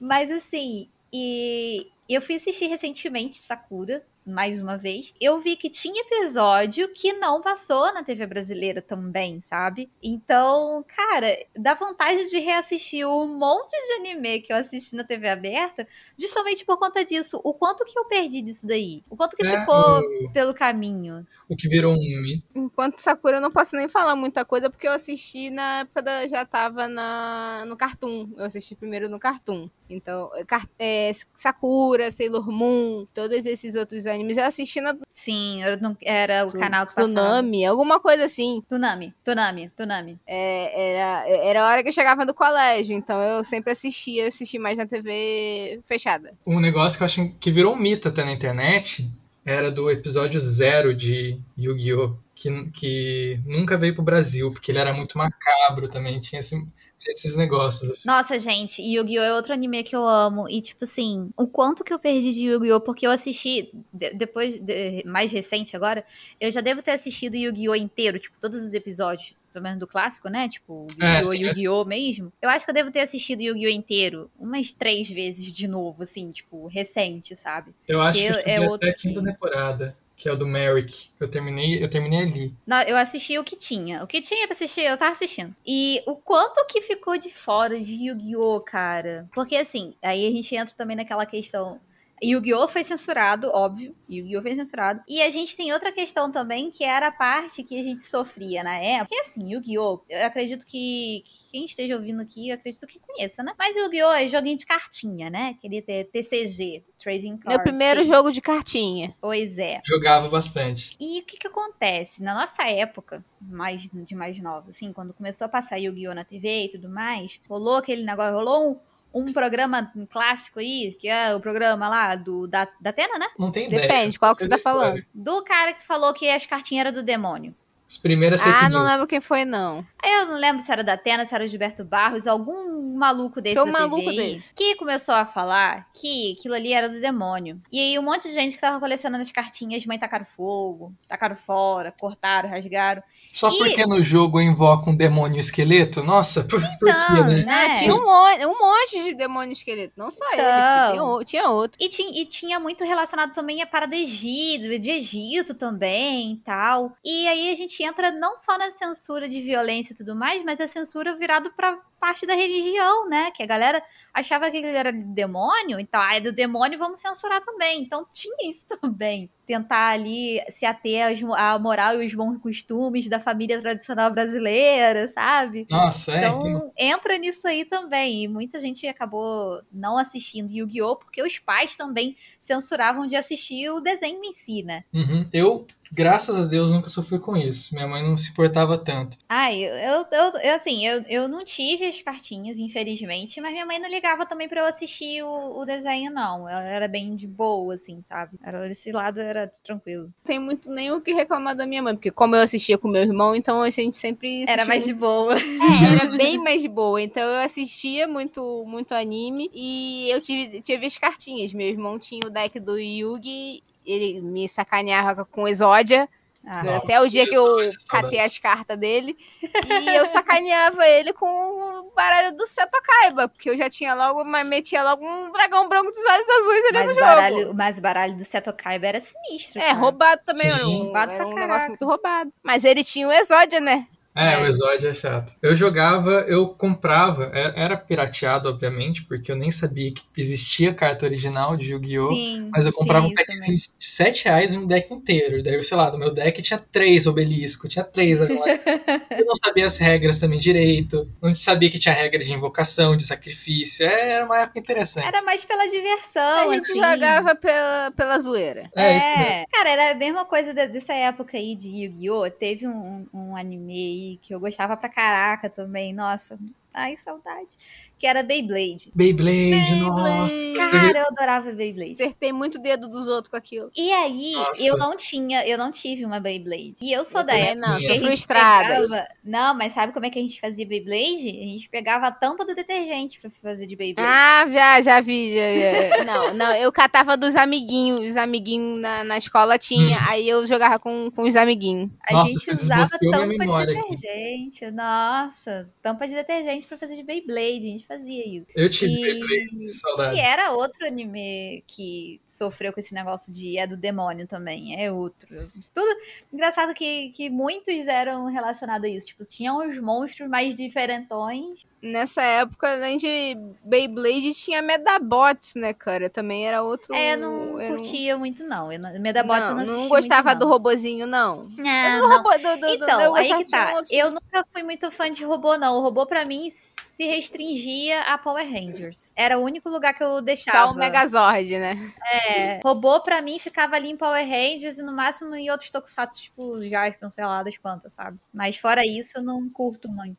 Mas assim, e eu fui assistir recentemente Sakura, mais uma vez. Eu vi que tinha episódio que não passou na TV brasileira também, sabe? Então, cara, dá vontade de reassistir um monte de anime que eu assisti na TV aberta, justamente por conta disso. O quanto que eu perdi disso daí? O quanto que É, ficou o, pelo caminho? o que virou um mito. Enquanto Sakura eu não posso nem falar muita coisa, porque eu assisti na época da. Já tava na, no Cartoon. Eu assisti primeiro no Cartoon. Então, é, Sakura, Sailor Moon, todos esses outros animes. Eu assisti na Sim, era o canal que passava. Tsunami, alguma coisa assim. Tunami, Tunami, Tunami. É, era, era a hora que eu chegava do colégio, então eu sempre assistia, assisti mais na TV fechada. Um negócio que eu acho que virou um mito até na internet era do episódio zero de Yu-Gi-Oh! Que, que nunca veio pro Brasil, porque ele era muito macabro também, tinha, esse- tinha esses negócios assim. Nossa, gente, Yu-Gi-Oh! é outro anime que eu amo. E, tipo assim, o quanto que eu perdi de Yu-Gi-Oh! Porque eu assisti, de- depois, de- mais recente agora, eu já devo ter assistido Yu-Gi-Oh! inteiro, tipo, todos os episódios, pelo menos do clássico, né? Tipo, É, Yu-Gi-Oh! sim, Yu-Gi-Oh! mesmo. Eu acho que eu devo ter assistido Yu-Gi-Oh! inteiro umas três vezes de novo, assim, tipo, recente, sabe? Eu acho Que que eu é cheguei outro até a que- quinta temporada. Que é o do Merrick. Eu terminei, eu terminei ali. Não, eu assisti o que tinha. O que tinha pra assistir, eu tava assistindo. E o quanto que ficou de fora de Yu-Gi-Oh, cara. Porque assim, aí a gente entra também naquela questão Yu-Gi-Oh! foi censurado, óbvio. Yu-Gi-Oh! foi censurado. E a gente tem outra questão também, que era a parte que a gente sofria na época. Porque assim, Yu-Gi-Oh! Eu acredito que, quem esteja ouvindo aqui, eu acredito que conheça, né? Mas Yu-Gi-Oh! é joguinho de cartinha, né? Queria ter TCG, Trading Cards. Meu primeiro que... jogo de cartinha. Pois é. Jogava bastante. E o que que acontece? Na nossa época, mais de mais nova, assim, quando começou a passar Yu-Gi-Oh! na TV e tudo mais, rolou aquele negócio, rolou um um programa clássico aí, que é o programa lá do da, da Atena, né? Não tem ideia. Depende, qual que você tá falando? Do cara que falou que as cartinhas eram do demônio. As primeiras Ah, não lembro quem foi, não. Eu não lembro se era da Atena, se era o Gilberto Barros, algum maluco desse Foi um da TV maluco aí, desse. que começou a falar que aquilo ali era do demônio. E aí um monte de gente que tava colecionando as cartinhas, mãe tacaram fogo, tacaram fora, cortaram, rasgaram. Só E- porque no jogo invoca um demônio esqueleto? Nossa, por, por Então, quê, né? né? Ah, tinha um monte, um monte de demônio esqueleto. Não só ele, Então. tinha, o- tinha outro. E tinha, e tinha muito relacionado também a parada Egito, de Egito também e tal. E aí a gente entra não só na censura de violência e tudo mais, mas a censura virado pra parte da religião, né? Que a galera achava que ele era demônio, então, ah, é do demônio, vamos censurar também. Então tinha isso também. Tentar ali se ater à moral e os bons costumes da família tradicional brasileira, sabe? Nossa, é. Então, entra nisso aí também. E muita gente acabou não assistindo Yu-Gi-Oh! porque os pais também censuravam de assistir o desenho em si, né? Uhum. Eu, graças a Deus, nunca sofri com isso. Minha mãe não se importava tanto. Ah, eu, eu, eu- eu, assim, eu, eu não tive as cartinhas, infelizmente, mas minha mãe não ligava também pra eu assistir o, o desenho, não. Ela era bem de boa, assim, sabe? Era, esse lado era tranquilo. Não tem muito nem o que reclamar da minha mãe, porque como eu assistia com meu irmão, então a gente sempre Era assistia mais de boa. É, era bem mais de boa. Então eu assistia muito, muito anime e eu tive, tive as cartinhas. Meu irmão tinha o deck do Yugi, ele me sacaneava com Exódia. Ah, Nossa, até o dia que eu catei as cartas dele. E eu sacaneava ele com o baralho do Seto Kaiba, porque eu já tinha logo, mas metia logo um dragão branco dos olhos azuis ali mas, no o jogo. baralho, mas o baralho do Seto Kaiba era sinistro. É, cara. roubado também, Sim. era um, Roubado era pra um caraca. negócio muito roubado. Mas ele tinha o Exódia, né? É, É. o Exódio é chato. Eu jogava, eu comprava, é- era pirateado, obviamente, porque eu nem sabia que existia carta original de Yu-Gi-Oh! Sim, Mas eu comprava um pack de 7 reais e um deck inteiro. Daí, sei lá, do meu deck tinha três obelisco, tinha três agora. <laughs> eu não sabia as regras também direito. Não sabia que tinha regra de invocação, de sacrifício. É, Era uma época interessante. Era mais pela diversão, a gente assim. jogava pela, pela zoeira. É, isso mesmo. É, cara, era a mesma coisa de- dessa época aí de Yu-Gi-Oh! Teve um, um anime aí que eu gostava pra caraca também, nossa. Ai, saudade. Que era Beyblade. Beyblade, nossa. Cara, eu adorava Beyblade. Acertei muito o dedo dos outros com aquilo. E aí, Nossa. eu não tinha, eu não tive uma Beyblade. E eu sou Eu da época não, que sou a gente frustrada. pegava... Não, mas sabe como é que a gente fazia Beyblade? A gente pegava a tampa do detergente pra fazer de Beyblade. Ah, já, já vi. já- já. <laughs> Não, não, eu catava dos amiguinhos. Os amiguinhos na, na escola tinha. Aí eu jogava com, com os amiguinhos. A Nossa, gente usava tampa de memória aqui. detergente. Nossa, tampa de detergente pra fazer de Beyblade. A gente fazia isso. Eu tive E- saudades. E era outro anime que sofreu com esse negócio de é do demônio também. É outro. Tudo. Engraçado que, que muitos eram relacionados a isso. Tipo, tinham uns monstros mais diferentões. Nessa época, além de Beyblade, tinha Medabots, né, cara? Também era outro. É, eu não um- curtia muito, não. Eu não Medabots eu não, não não gostava muito, do não. robozinho, não. Ah, do não. robô, do, do, do- Então, eu aí gostava que de um tá. outro- Eu nunca fui muito fã de robô, não. O robô, pra mim, se restringia a Power Rangers. Era o único lugar que eu deixava. Só o Megazord, né? É, robô, pra mim, ficava ali em Power Rangers e no máximo em outros tokusatsu, tipo Jaspion, sei lá das quantas, sabe? Mas fora isso, eu não curto muito.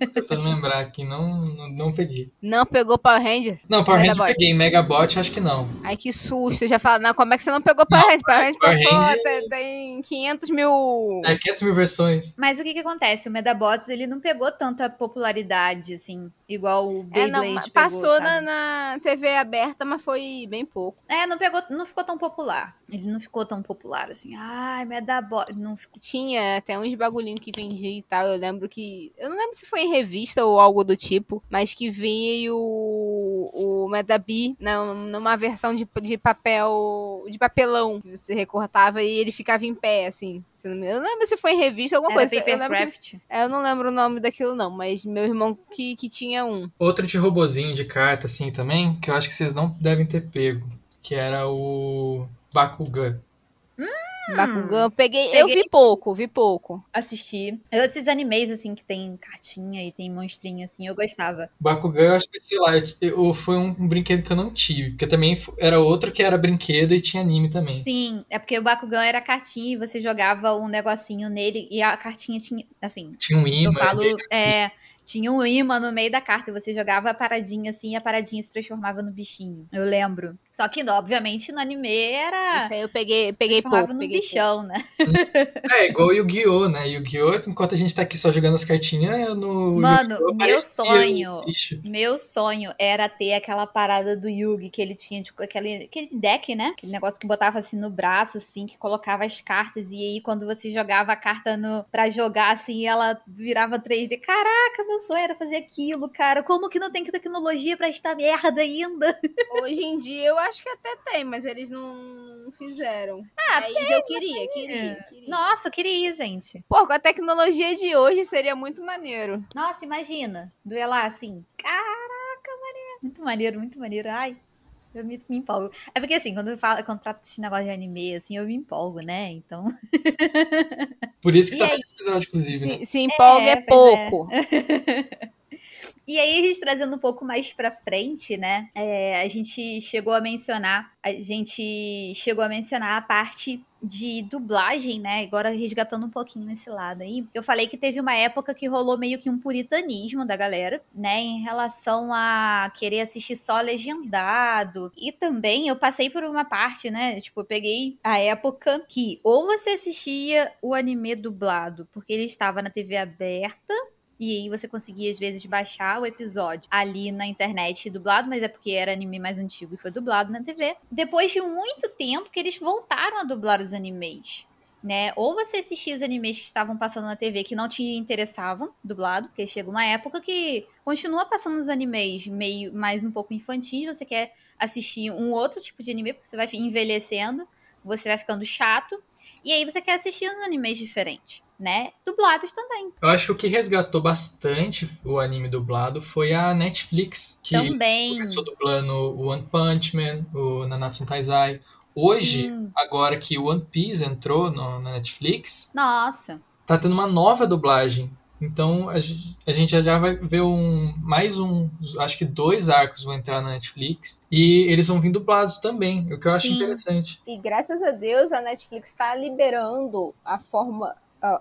Tô tentando lembrar aqui, não, não, não peguei. Não pegou Power Ranger? Não, Power Ranger peguei, Megabot acho que não. Ai, que susto. Eu já falo, não, como é que você não pegou Power Ranger? Power Ranger Power passou, Ranger- tem, tem 500 mil... É, 500 mil versões. Mas o que que acontece? O Medabots, ele não pegou tanta popularidade, assim, igual o Beyblade é, não, pegou, Passou na, na, TV aberta, mas foi bem pouco. É, não pegou, não ficou tão popular. Ele não ficou tão popular assim. Ai, Medabots. Não ficou. Tinha até uns bagulhinhos que vendia e tal. Eu lembro que. Eu não lembro se foi em revista ou algo do tipo, mas que veio o, o Medabi numa versão de, de papel. de papelão. Que você recortava e ele ficava em pé, assim. Eu não lembro se foi em revista ou alguma Era coisa. Papercraft. Eu, que, é, eu não lembro o nome daquilo, não, mas meu irmão que, que tinha um. Outro de robozinho de carta, assim, também, que eu acho que vocês não devem ter pego, que era o Bakugan. Hum, Bakugan, peguei, peguei, eu vi pouco, vi pouco. Assisti. Eu, esses animes, assim, que tem cartinha e tem monstrinho, assim, eu gostava. Bakugan, eu acho que, sei lá, eu, foi um, um, brinquedo que eu não tive, porque também era outro que era brinquedo e tinha anime também. Sim, é porque o Bakugan era cartinha e você jogava um negocinho nele e a cartinha tinha, assim... Tinha um imã. Eu falo, é tinha um imã no meio da carta e você jogava a paradinha assim e a paradinha se transformava no bichinho. Eu lembro. Só que, obviamente, no anime era. Isso aí eu peguei, peguei pouco. no peguei bichão, pouco. né? É, igual o Yu-Gi-Oh!, né? Yu-Gi-Oh!, enquanto a gente tá aqui só jogando as cartinhas, no. Mano, meu sonho. Meu sonho era ter aquela parada do Yugi que ele tinha, tipo, aquele, aquele deck, né? Aquele negócio que botava assim no braço, assim, que colocava as cartas. E aí, quando você jogava a carta no, pra jogar, assim, ela virava 3D. Caraca, meu sonho era fazer aquilo, cara. Como que não tem tecnologia para esta merda ainda? <laughs> Hoje em dia eu acho que até tem, mas eles não fizeram. Ah, Aí tem, eu queria, queria, queria. Nossa, eu queria, gente. Pô, com a tecnologia de hoje seria muito maneiro. Nossa, imagina. Duelar assim. Caraca, maneiro. Muito maneiro, muito maneiro. Ai, eu me, me, empolgo. É porque, assim, quando eu falo, quando trato esse negócio de anime, assim, eu me empolgo, né? Então. Por isso que e tá aí, esse episódio, inclusive. Se, né? se empolga é, é pouco. É. <laughs> E aí, a gente trazendo um pouco mais pra frente, né? É, a gente chegou a mencionar, a gente chegou a mencionar a parte de dublagem, né? Agora resgatando um pouquinho nesse lado aí. Eu falei que teve uma época que rolou meio que um puritanismo da galera, né? Em relação a querer assistir só legendado. E também eu passei por uma parte, né? Tipo, eu peguei a época que ou você assistia o anime dublado porque ele estava na TV aberta e aí você conseguia, às vezes, baixar o episódio ali na internet dublado, mas é porque era anime mais antigo e foi dublado na TV. Depois de muito tempo que eles voltaram a dublar os animes. Né? Ou você assistia os animes que estavam passando na TV que não te interessavam, dublado, porque chega uma época que continua passando os animes meio mais um pouco infantis, você quer assistir um outro tipo de anime, porque você vai envelhecendo, você vai ficando chato, e aí você quer assistir uns animes diferentes né? Dublados também. Eu acho que o que resgatou bastante o anime dublado foi a Netflix, que também. começou dublando o One Punch Man, o Nanatsu no Taizai. Hoje, Sim. agora que o One Piece entrou no, na Netflix, nossa, tá tendo uma nova dublagem. Então a gente, a gente já vai ver um mais um, acho que dois arcos vão entrar na Netflix e eles vão vir dublados também, o que eu acho Sim. interessante. E graças a Deus a Netflix está liberando a forma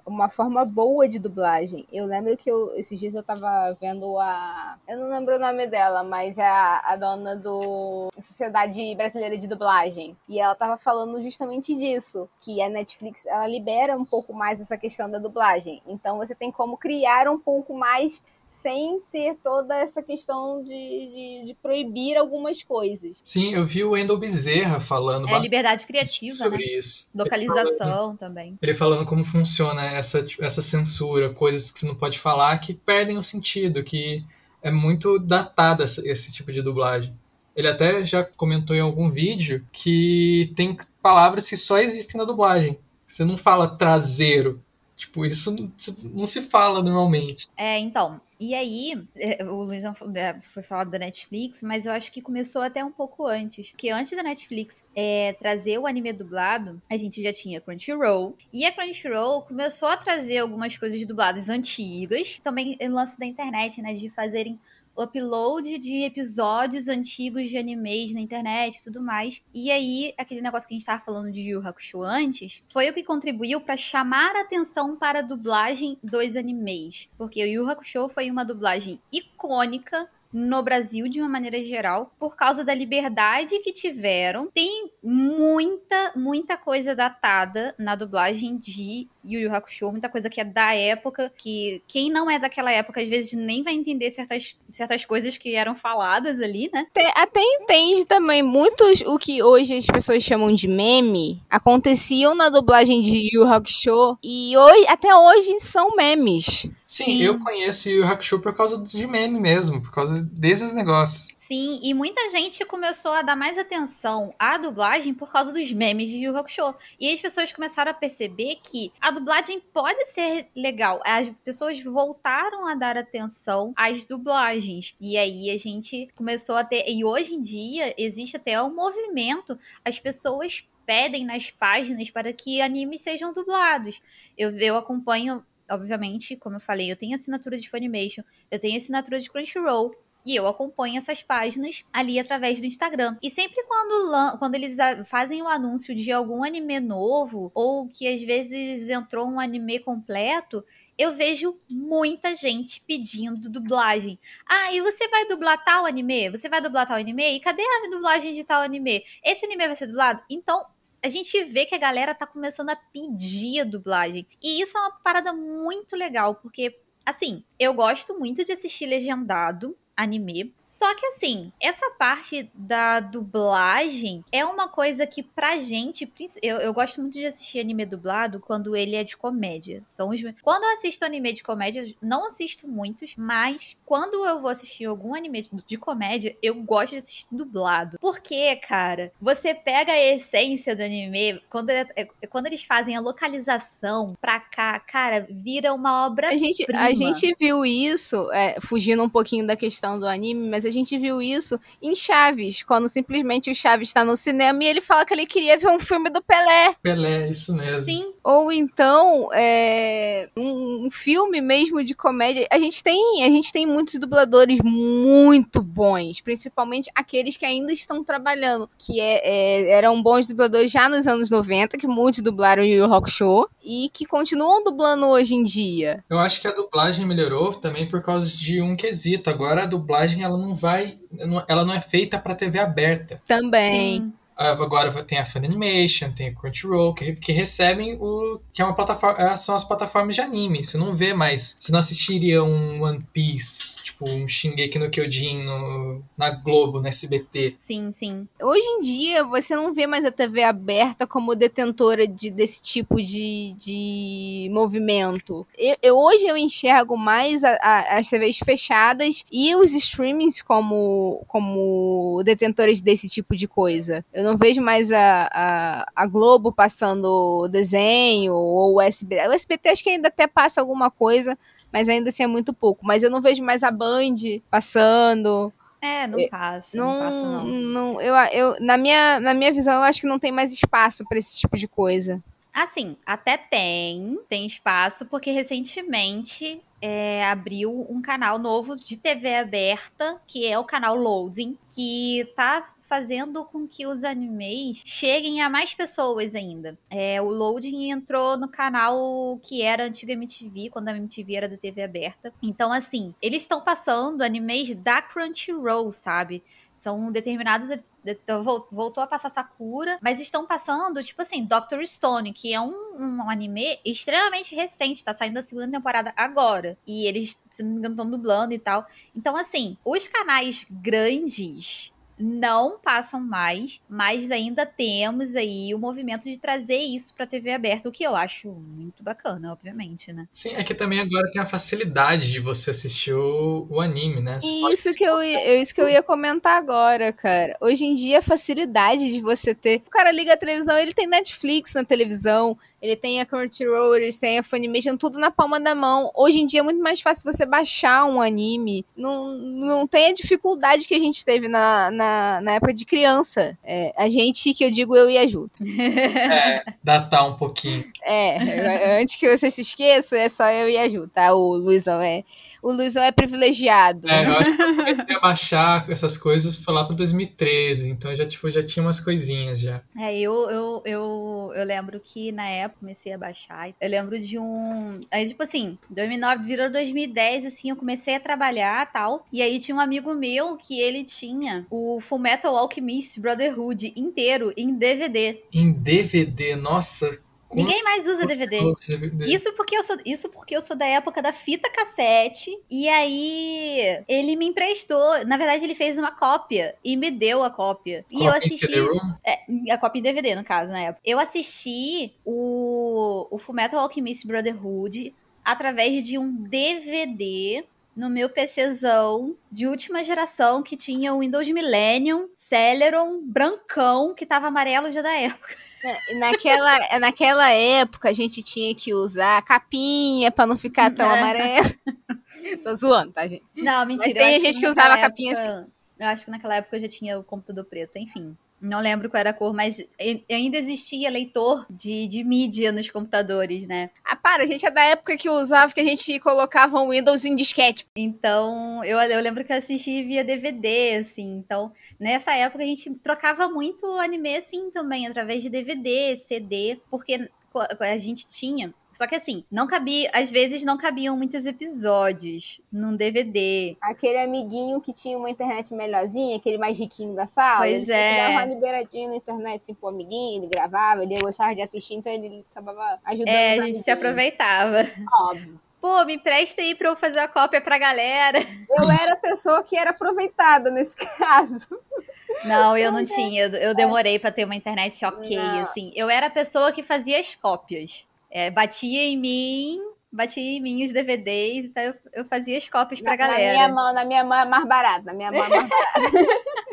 uma forma boa de dublagem. Eu lembro que eu, esses dias eu tava vendo a. Eu não lembro o nome dela, mas é a, a dona do Sociedade Brasileira de Dublagem. E ela tava falando justamente disso. Que a Netflix ela libera um pouco mais essa questão da dublagem. Então você tem como criar um pouco mais sem ter toda essa questão de, de, de, proibir algumas coisas. Sim, eu vi o Wendel Bezerra falando é, liberdade criativa, sobre né? isso. Localização falando, também. Ele falando como funciona essa, essa censura, coisas que você não pode falar que perdem o sentido, que é muito datada esse, esse tipo de dublagem. Ele até já comentou em algum vídeo que tem palavras que só existem na dublagem. Você não fala traseiro, Tipo, isso não se fala normalmente. É, então. E aí, é, o Luizão é, foi falado da Netflix, mas eu acho que começou até um pouco antes. Porque antes da Netflix é, trazer o anime dublado, a gente já tinha Crunchyroll. E a Crunchyroll começou a trazer algumas coisas dubladas antigas. Também o lance da internet, né? De fazerem upload de episódios antigos de animes na internet e tudo mais. E aí, aquele negócio que a gente tava falando de Yu Hakusho antes, foi o que contribuiu para chamar a atenção para a dublagem dos animes. Porque o Yu Hakusho foi uma dublagem icônica no Brasil de uma maneira geral, por causa da liberdade que tiveram. Tem muita, muita coisa datada na dublagem de Yu Yu Hakusho, muita coisa que é da época, que quem não é daquela época às vezes nem vai entender certas, certas coisas que eram faladas ali, né? Até, entende também muitos o que hoje as pessoas chamam de meme, aconteciam na dublagem de Yu Hakusho e hoje, até hoje são memes. Sim, Sim, eu conheço Yu Hakusho por causa de meme mesmo, por causa desses negócios. Sim, e muita gente começou a dar mais atenção à dublagem por causa dos memes de Yu Yu Hakusho. E as pessoas começaram a perceber que a dublagem pode ser legal. As pessoas voltaram a dar atenção às dublagens. E aí a gente começou a ter. E hoje em dia existe até um movimento. As pessoas pedem nas páginas para que animes sejam dublados. Eu, eu acompanho obviamente, como eu falei, eu tenho assinatura de Funimation, eu tenho assinatura de Crunchyroll, e eu acompanho essas páginas ali através do Instagram. E sempre quando, quando eles fazem o um anúncio de algum anime novo, ou que às vezes entrou um anime completo, eu vejo muita gente pedindo dublagem. Ah, e você vai dublar tal anime? Você vai dublar tal anime? E cadê a dublagem de tal anime? Esse anime vai ser dublado? Então, a gente vê que a galera tá começando a pedir a dublagem. E isso é uma parada muito legal, porque, assim, eu gosto muito de assistir legendado anime. Só que assim, essa parte da dublagem é uma coisa que pra gente. Eu, eu gosto muito de assistir anime dublado quando ele é de comédia. São os, quando eu assisto anime de comédia, não assisto muitos, mas quando eu vou assistir algum anime de comédia, eu gosto de assistir dublado. Porque, cara, você pega a essência do anime, quando, é, é, quando eles fazem a localização pra cá, cara, vira uma obra. A gente, a gente viu isso, é, fugindo um pouquinho da questão do anime, mas a gente viu isso em Chaves, quando simplesmente o Chaves está no cinema e ele fala que ele queria ver um filme do Pelé. Pelé, isso mesmo. Sim. Ou então, é, um, um, filme mesmo de comédia. A gente tem, a gente tem muitos dubladores muito bons, principalmente aqueles que ainda estão trabalhando, que é, é, eram bons dubladores já nos anos 90, que muitos dublaram o Rock Show e que continuam dublando hoje em dia. Eu acho que a dublagem melhorou também por causa de um quesito. Agora a dublagem ela não vai, ela não é feita para TV aberta. Também. Sim. Agora tem a Funimation, tem a Crunchyroll, que, que recebem o. que é uma plataforma. É, são as plataformas de anime. Você não vê mais. Você não assistiria um One Piece, tipo um Shingeki no Kyojin no, na Globo, no SBT. Sim, sim. Hoje em dia, você não vê mais a TV aberta como detentora de, desse tipo de, de movimento. Eu, eu hoje eu enxergo mais a, a, as TVs fechadas e os streamings como, como detentores desse tipo de coisa. Eu eu não vejo mais a, a, a Globo passando desenho ou o SBT. O SBT acho que ainda até passa alguma coisa, mas ainda assim é muito pouco. Mas eu não vejo mais a Band passando. É, não passa, não, não passa não. não eu, eu, na, minha, na minha visão, eu acho que não tem mais espaço para esse tipo de coisa. Assim, até tem, tem espaço, porque recentemente é, abriu um canal novo de TV aberta, que é o canal Loading, que tá fazendo com que os animes cheguem a mais pessoas ainda. É, o Loading entrou no canal que era antiga MTV, quando a MTV era da TV aberta. Então, assim, eles estão passando animes da Crunchyroll, sabe? São determinados. Então, voltou a passar Sakura, mas estão passando, tipo assim, Doctor Stone, que é um, um anime extremamente recente, tá saindo a segunda temporada agora. E eles, se não me engano, estão dublando e tal. Então, assim, os canais grandes não passam mais, mas ainda temos aí o movimento de trazer isso para TV aberta, o que eu acho muito bacana, obviamente, né? Sim, é que também agora tem a facilidade de você assistir o, o anime, né? Você isso pode... que eu ia, isso que eu ia comentar agora, cara. Hoje em dia a facilidade de você ter, o cara liga a televisão, ele tem Netflix na televisão, ele tem a Crunchyroll, ele tem a Funimation, tudo na palma da mão. Hoje em dia é muito mais fácil você baixar um anime. Não, não tem a dificuldade que a gente teve na, na, na época de criança. É, a gente, que eu digo eu e a Ju. É, datar um pouquinho. É, antes que você se esqueça, é só eu e a Ju, tá? O Luizão é o Luizão é privilegiado. É, eu acho que eu comecei a baixar essas coisas foi lá para 2013, então já, tipo, já tinha umas coisinhas já. É, eu, eu, eu, eu lembro que na época comecei a baixar. Eu lembro de um. Aí, tipo assim, 2009 virou 2010, assim, eu comecei a trabalhar tal. E aí tinha um amigo meu que ele tinha o Full Metal Alchemist Brotherhood inteiro em DVD. Em DVD, nossa, Ninguém mais usa DVD. Isso porque eu sou, isso porque eu sou da época da fita cassete. E aí ele me emprestou. Na verdade, ele fez uma cópia e me deu a cópia. E Cópia eu assisti. É, a cópia em DVD, no caso, na época. Eu assisti o, o Fullmetal Alchemist Brotherhood através de um DVD no meu PCzão de última geração que tinha o Windows Millennium, Celeron, brancão, que tava amarelo já da época. É, Naquela, <laughs> naquela época a gente tinha que usar capinha pra não ficar tão É. amarelo. <laughs> Tô zoando, tá, gente? Não, mentira. Mas tem gente que naquela usava capinha época- Eu acho que naquela época eu já tinha o computador preto, enfim. Não lembro qual era a cor, mas ainda existia leitor de, de mídia nos computadores, né? Ah, para, a gente é da época que usava que a gente colocava um Windows em disquete. Então, eu, eu lembro que eu assisti via DVD, assim. Então, nessa época a gente trocava muito anime, assim, também, através de DVD, CD, porque a gente tinha. Só que assim, não cabia, às vezes não cabiam muitos episódios num DVD. Aquele amiguinho que tinha uma internet melhorzinha, aquele mais riquinho da sala. Pois ele é. dava uma liberadinha na internet, assim, pro amiguinho, ele gravava, ele gostava de assistir, então ele acabava ajudando É, a gente se aproveitava. Óbvio. Pô, me empresta aí pra eu fazer a cópia pra galera. Eu era a pessoa que era aproveitada nesse <laughs> caso. Não, eu não tinha. Eu demorei pra ter uma internet ok, Não. assim. Eu era a pessoa que fazia as cópias. É, batia em mim, batia em mim os DVDs, então eu, eu fazia as cópias pra Na, na galera. minha mão, na minha mão é mais barato. Na minha mão é mais barato. <laughs>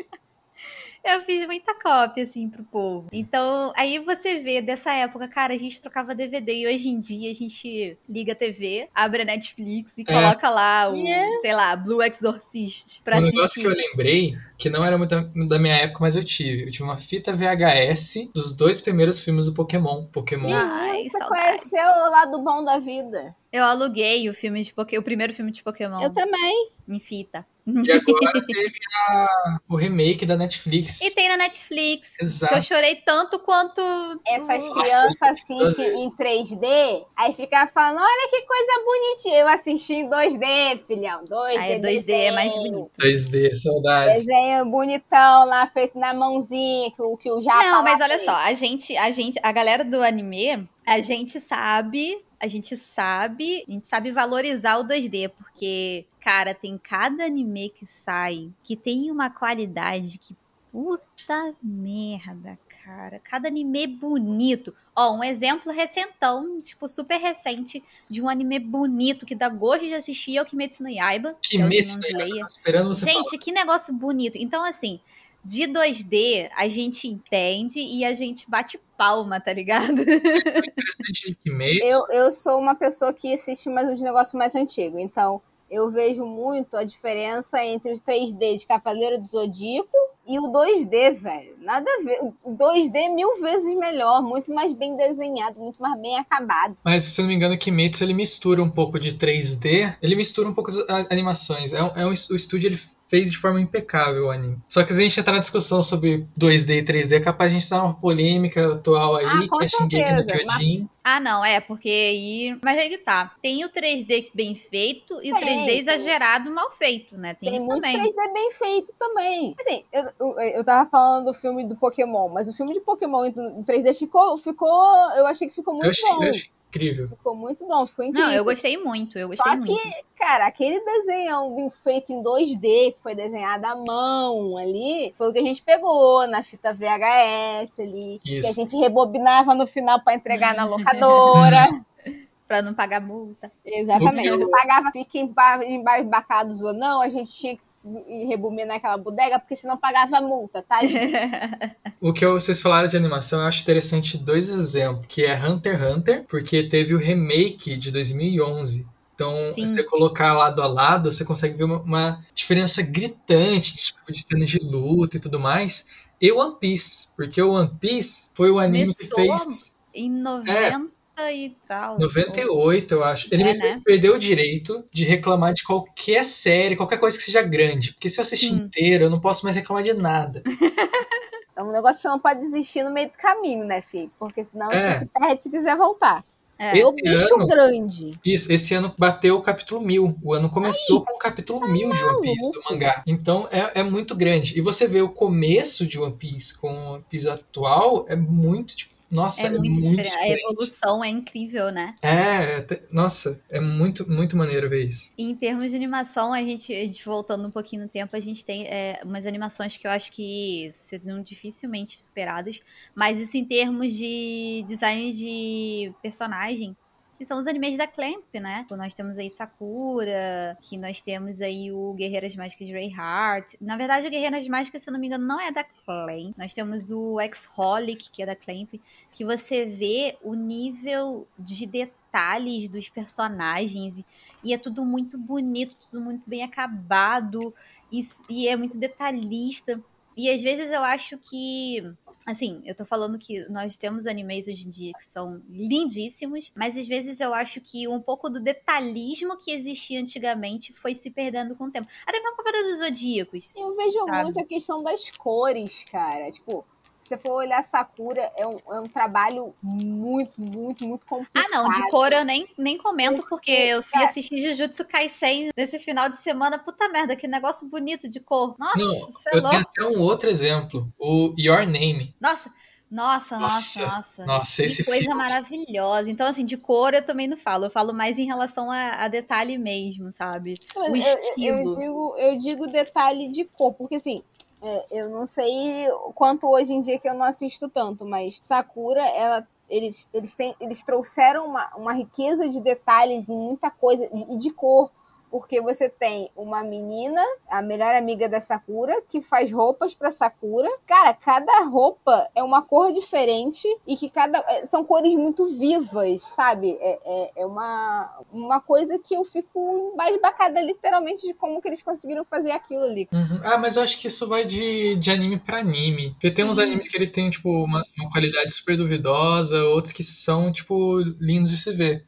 Eu fiz muita cópia, assim, pro povo. Então, aí você vê dessa época, cara, a gente trocava DVD e hoje em dia a gente liga a TV, abre a Netflix e É. coloca lá o, É. sei lá, Blue Exorcist pra um negócio assistir. que eu lembrei, que não era muito da- da minha época, mas eu tive. Eu tive uma fita VHS dos dois primeiros filmes do Pokémon. Pokémon. Ai, Você saudades. conheceu o lado bom da vida. Eu aluguei o filme de Pokémon, o primeiro filme de Pokémon Eu também. em fita. E <laughs> agora teve a- o remake da Netflix. E tem na Netflix. Que Exato. eu chorei tanto quanto. Essas crianças assistem em 3D, aí fica falando, olha que coisa bonitinha. Eu assisti em 2D, filhão. 2D. Ah, é 2D é mais desenho. bonito. 2D, saudades. Desenho bonitão lá, feito na mãozinha, que o, que o Japa Não, mas olha fez. só, a gente, a gente, a galera do anime, a gente sabe, a gente sabe, a gente sabe valorizar o 2D, porque, cara, tem cada anime que sai que tem uma qualidade que puta merda, cara. Cada anime bonito. Ó, um exemplo recentão, tipo, super recente, de um anime bonito que dá gosto de assistir é o Kimetsu no Yaiba, é Kimetsu Demon no Yaiba, esperando você falar. Gente, que negócio bonito. Então, assim, de 2D, a gente entende e a gente bate palma, tá ligado? <laughs> Kimetsu. Eu, eu sou uma pessoa que assiste mais uns negócios mais antigos, então eu vejo muito a diferença entre o 3D de Cavaleiro do Zodíaco e o 2D, velho. Nada a ver. O 2D é mil vezes melhor, muito mais bem desenhado, muito mais bem acabado. Mas, se eu não me engano, Kimetsu ele mistura um pouco de 3D, ele mistura um pouco as animações. É um, é um, o estúdio ele fez de forma impecável o anime. Só que se a gente entrar na discussão sobre 2D e 3D, é capaz de a gente estar numa polêmica atual aí, Ah, que é Shingeki no Kyojin. Ah, não, é, porque aí. Mas aí que tá. Tem o 3D bem feito e o Tem, 3D tem. exagerado mal feito, né? Tem, Tem, isso muito também. 3D bem feito também. Assim, eu, eu, eu tava falando do filme do Pokémon, mas o filme de Pokémon em 3D ficou, ficou. Eu achei que ficou muito Eu achei, bom. eu achei incrível. Ficou muito bom, ficou incrível. Não, eu gostei muito, eu gostei Só muito. que, cara, aquele desenho feito em 2D, que foi desenhado à mão ali, foi o que a gente pegou na fita VHS ali, que a Isso. gente rebobinava no final pra entregar na <laughs> locadora. <laughs> Pra não pagar multa. Exatamente. Eu- Não pagava fique emba- embacados ou não, a gente tinha que ir rebobinar aquela bodega, porque senão pagava multa, tá? <laughs> O que eu- vocês falaram de animação, eu acho interessante dois exemplos, que é Hunter x Hunter, porque teve o remake de 2011. Então, Sim. se você colocar lado a lado, você consegue ver uma, uma diferença gritante tipo, de cenas de luta e tudo mais. E One Piece, porque o One Piece foi o anime que Começou fez... Em 90 e tal. 98, eu acho. Ele é, me fez né? perder o direito de reclamar de qualquer série, qualquer coisa que seja grande. Porque se eu assistir inteiro, eu não posso mais reclamar de nada. <laughs> É um negócio que você não pode desistir no meio do caminho, né, filho? Porque senão é. você se perde se quiser voltar. É. Esse o bicho ano, grande. Isso, esse ano bateu o capítulo mil. O ano começou Ai, com o capítulo mil de One Piece, do mangá. Então é, é muito grande. E você vê o começo de One Piece com o One Piece atual, é muito, tipo, nossa, é, é muito, muito diferente. A evolução é incrível, né? É, nossa, é muito, muito maneiro ver isso. E em termos de animação, a gente, a gente voltando um pouquinho no tempo, a gente tem é, umas animações que eu acho que seriam dificilmente superadas. Mas isso em termos de design de personagem, que são os animes da Clamp, né? Nós temos aí Sakura, que nós temos aí o Guerreiras Mágicas de Rayheart. Na verdade, o Guerreiras Mágicas, se eu não me engano, não é da Clamp. Nós temos o X-Holic, que é da Clamp, que você vê o nível de detalhes dos personagens e é tudo muito bonito, tudo muito bem acabado e, e é muito detalhista. E às vezes eu acho que Assim, eu tô falando que nós temos animes hoje em dia que são lindíssimos, mas às vezes eu acho que um pouco do detalhismo que existia antigamente foi se perdendo com o tempo. Até pra Cavaleiro dos Zodíacos. Eu vejo sabe? muito a questão das cores, cara. Tipo, você for olhar Sakura, é um, é um trabalho muito, muito, muito complicado. Ah, não, de cor eu nem, nem comento, porque eu fui assistir Jujutsu Kaisen nesse final de semana. Puta merda, que negócio bonito de cor. Nossa, não, é eu louco. tenho até um outro exemplo, o Your Name. Nossa, nossa, nossa, nossa. Nossa, que coisa filme. maravilhosa. Então, assim, de cor eu também não falo. Eu falo mais em relação a, a detalhe mesmo, sabe? o eu, estilo. Eu, eu, digo, eu digo detalhe de cor, porque assim, é, eu não sei quanto hoje em dia que eu não assisto tanto, mas Sakura, ela eles, eles, têm, eles trouxeram uma, uma riqueza de detalhes em muita coisa e de cor porque você tem uma menina, a melhor amiga da Sakura, que faz roupas para Sakura. Cara, cada roupa é uma cor diferente e que cada é, são cores muito vivas, sabe? É, é, é uma, uma coisa que eu fico embasbacada literalmente de como que eles conseguiram fazer aquilo ali. Uhum. Ah, mas eu acho que isso vai de, de anime para anime. Porque tem Sim. uns animes que eles têm, tipo, uma, uma qualidade super duvidosa, outros que são, tipo, lindos de se ver.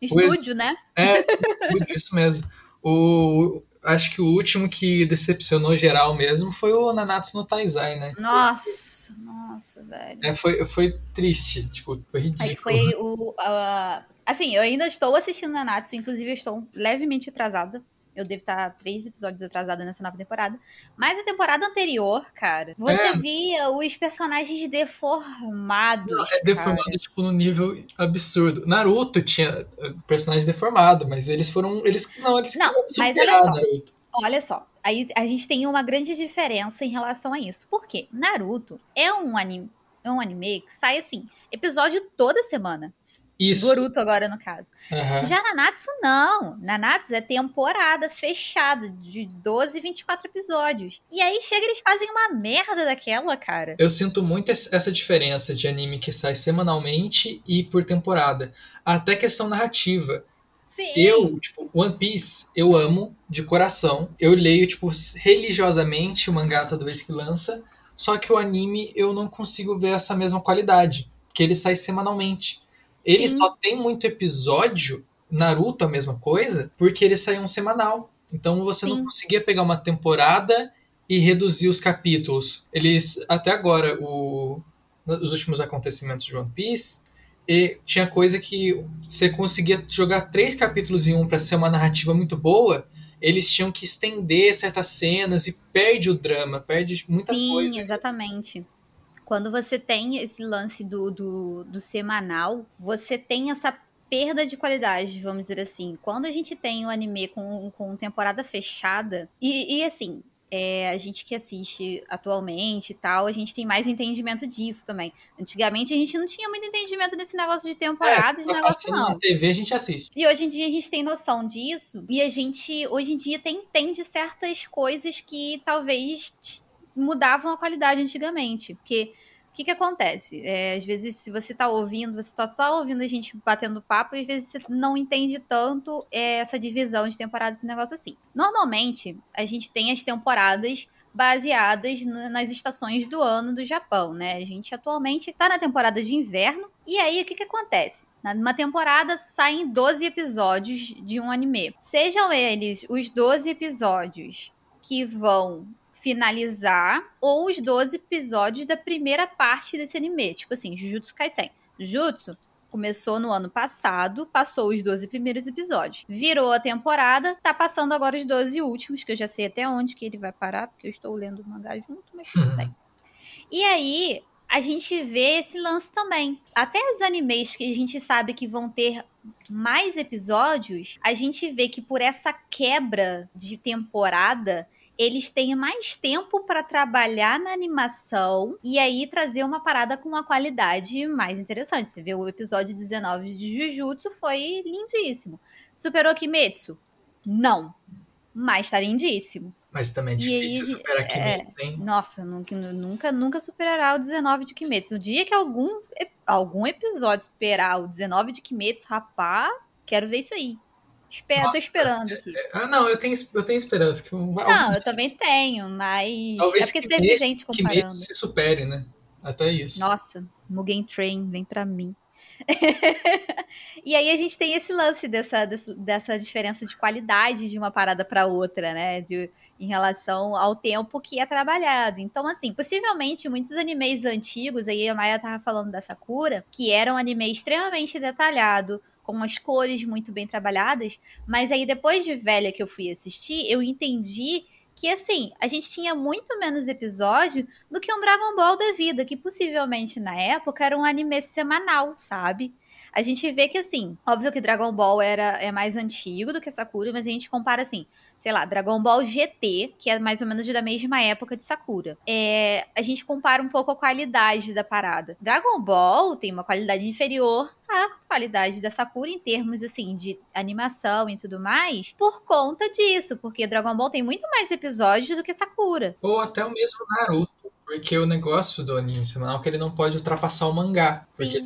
Estúdio, né? É, estúdio, <laughs> isso mesmo. O, acho que o último que decepcionou geral mesmo foi o Nanatsu no Taizai, né? Nossa, nossa, velho. É, foi, foi triste, tipo, foi ridículo. Aí foi o... Uh, assim, eu ainda estou assistindo Nanatsu, inclusive eu estou levemente atrasada eu devo estar três episódios atrasada nessa nova temporada. Mas a temporada anterior, cara, você é. via os personagens deformados. Não, é deformado, tipo, no nível absurdo. Naruto tinha eh, personagens deformados, mas eles foram. Eles, não, eles não, mas olha só. Naruto. Olha só, aí a gente tem uma grande diferença em relação a isso. Por quê? Naruto é um anime, é um anime que sai assim, episódio toda semana. Isso. Boruto agora, no caso. Uhum. Já Nanatsu, não. Nanatsu é temporada fechada, de 12, 24 episódios. E aí chega eles fazem uma merda daquela, cara. Eu sinto muito essa diferença de anime que sai semanalmente e por temporada. Até questão narrativa. Sim. Eu, tipo, One Piece, eu amo de coração. Eu leio, tipo, religiosamente o mangá toda vez que lança. Só que o anime eu não consigo ver essa mesma qualidade. Porque ele sai semanalmente. Ele Sim. só tem muito episódio, Naruto a mesma coisa, porque ele saiu um semanal. Então você Sim. não conseguia pegar uma temporada e reduzir os capítulos. Eles, até agora, o, os últimos acontecimentos de One Piece, e tinha coisa que você conseguia jogar três capítulos em um para ser uma narrativa muito boa, eles tinham que estender certas cenas e perde o drama, perde muita Sim, coisa. Sim, exatamente quando você tem esse lance do, do, do semanal, você tem essa perda de qualidade, vamos dizer assim. Quando a gente tem um anime com, com temporada fechada, e, e assim, é, a gente que assiste atualmente e tal, a gente tem mais entendimento disso também. Antigamente a gente não tinha muito entendimento desse negócio de temporada, é, de negócio não. Na TV a gente assiste. E hoje em dia a gente tem noção disso, e a gente hoje em dia tem, entende certas coisas que talvez mudavam a qualidade antigamente. Porque o que, que acontece? É, às vezes, se você está ouvindo, você está só ouvindo a gente batendo papo, e às vezes você não entende tanto é, essa divisão de temporadas, esse negócio assim. Normalmente, a gente tem as temporadas baseadas nas estações do ano do Japão, né? A gente atualmente está na temporada de inverno E aí, o que que acontece? Numa temporada saem 12 episódios de um anime. Sejam eles os 12 episódios que vão finalizar ou os 12 episódios da primeira parte desse anime. Tipo assim, Jujutsu Kaisen. Jujutsu começou no ano passado, passou os 12 primeiros episódios. Virou a temporada, tá passando agora os 12 últimos, que eu já sei até onde que ele vai parar, porque eu estou lendo o mangá junto, mas tudo bem. E aí, a gente vê esse lance também. Até os animes que a gente sabe que vão ter mais episódios, a gente vê que por essa quebra de temporada, eles têm mais tempo para trabalhar na animação e aí trazer uma parada com uma qualidade mais interessante. Você vê o episódio 19 de Jujutsu foi lindíssimo. Superou Kimetsu? Não. Mas tá lindíssimo. Mas também é difícil aí, superar é, Kimetsu, hein? Nossa, nunca, nunca, nunca superará o 19 de Kimetsu. No dia que algum, algum episódio superar o 19 de Kimetsu, rapá, quero ver isso aí. Espero, Nossa, tô esperando aqui. É, ah, não, eu tenho, eu tenho esperança. Que não, eu também tenho, mas. Talvez é porque teve gente comparando. Que se supere, né? Até isso. Nossa, Mugen Train, vem pra mim. <laughs> e aí a gente tem esse lance dessa, dessa diferença de qualidade de uma parada para outra, né? De, em relação ao tempo que é trabalhado. Então, assim, possivelmente muitos animes antigos, aí a Maia tava falando da Sakura, que eram um anime extremamente detalhado, com as cores muito bem trabalhadas, mas aí depois de velha que eu fui assistir, eu entendi que assim, a gente tinha muito menos episódio do que um Dragon Ball da vida, que possivelmente na época era um anime semanal, sabe? A gente vê que assim, óbvio que Dragon Ball era é mais antigo do que Sakura, mas a gente compara assim, sei lá, Dragon Ball GT, que é mais ou menos da mesma época de Sakura. É, a gente compara um pouco a qualidade da parada. Dragon Ball tem uma qualidade inferior à qualidade da Sakura em termos assim de animação e tudo mais, por conta disso, porque Dragon Ball tem muito mais episódios do que Sakura. Ou até o mesmo Naruto. Porque o negócio do anime semanal é que ele não pode ultrapassar o mangá. Sim. Porque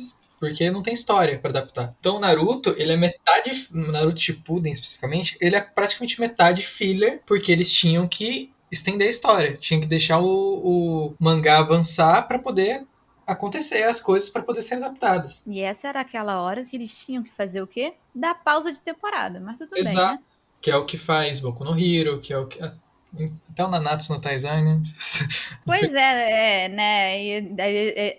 porque não tem história para adaptar. Então, Naruto, ele é metade, Naruto Shippuden especificamente, ele é praticamente metade filler, porque eles tinham que estender a história, tinham que deixar o, o mangá avançar para poder acontecer as coisas para poder ser adaptadas. E essa era aquela hora que eles tinham que fazer o quê? Dar pausa de temporada, mas tudo Exato. bem, né? Que é o que faz Boku no Hero, que é o que até o Nanatsu no Taizai, né? Pois é, é né? E,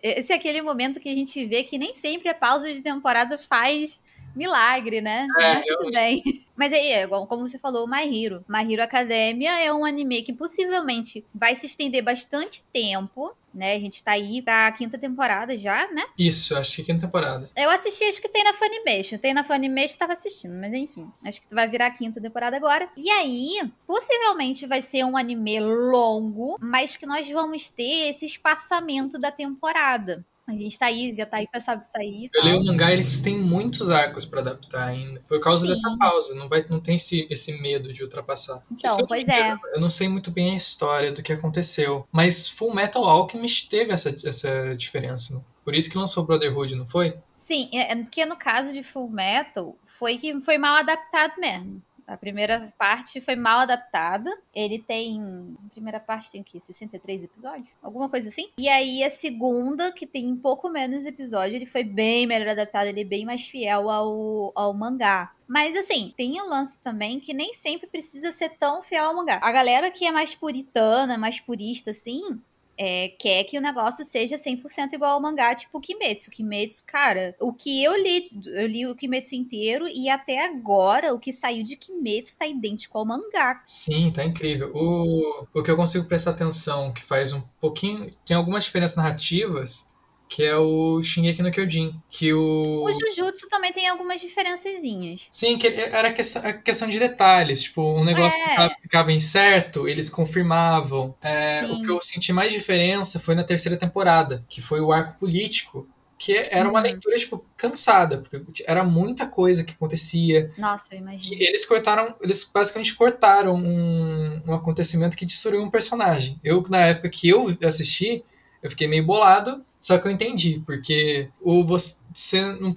esse é aquele momento que a gente vê que nem sempre a pausa de temporada faz milagre, né? É, Mas tudo eu... bem. <laughs> Mas aí, é igual como você falou, My Hero. My Hero Academia é um anime que possivelmente vai se estender bastante tempo, né? A gente tá aí pra quinta temporada já, né? Isso, acho que é quinta temporada. Eu assisti, acho que tem na Funimation. Tem na Funimation, tava assistindo, mas enfim. Acho que vai virar a quinta temporada agora. E aí, possivelmente vai ser um anime longo, mas que nós vamos ter esse espaçamento da temporada. A gente tá aí, já tá aí pra sair. Eu li o mangá, eles têm muitos arcos para adaptar ainda. Por causa Sim. dessa pausa. Não, vai, não tem esse, esse medo de ultrapassar. Então, eu pois é. Eu não sei muito bem a história do que aconteceu. Mas Full Metal Alchemist teve essa, essa diferença. Por isso que lançou Brotherhood, não foi? Sim, é, é porque no caso de Full Metal, foi que foi mal adaptado mesmo. A primeira parte foi mal adaptada. Ele tem. A primeira parte tem o quê? 63 episódios? Alguma coisa assim. E aí a segunda, que tem um pouco menos episódio, ele foi bem melhor adaptado, ele é bem mais fiel ao, ao mangá. Mas assim, tem o lance também que nem sempre precisa ser tão fiel ao mangá. A galera que é mais puritana, mais purista, assim, é, quer que o negócio seja 100% igual ao mangá, tipo Kimetsu. Kimetsu, cara, o que eu li, eu li o Kimetsu inteiro e até agora o que saiu de Kimetsu tá idêntico ao mangá. Sim, tá incrível. O, o que eu consigo prestar atenção, que faz um pouquinho. Tem algumas diferenças narrativas que é o Shingeki no Kyojin, que o... O Jujutsu também tem algumas diferençazinhas. Sim, que era questão, questão de detalhes, tipo, um negócio é. que ficava, ficava incerto, eles confirmavam. É, o que eu senti mais diferença foi na terceira temporada, que foi o arco político, que era uma uhum. leitura, tipo, cansada, porque era muita coisa que acontecia. Nossa, eu imagino. E eles cortaram, eles basicamente cortaram um, um acontecimento que destruiu um personagem. Eu, na época que eu assisti, eu fiquei meio bolado, só que eu entendi, porque o você não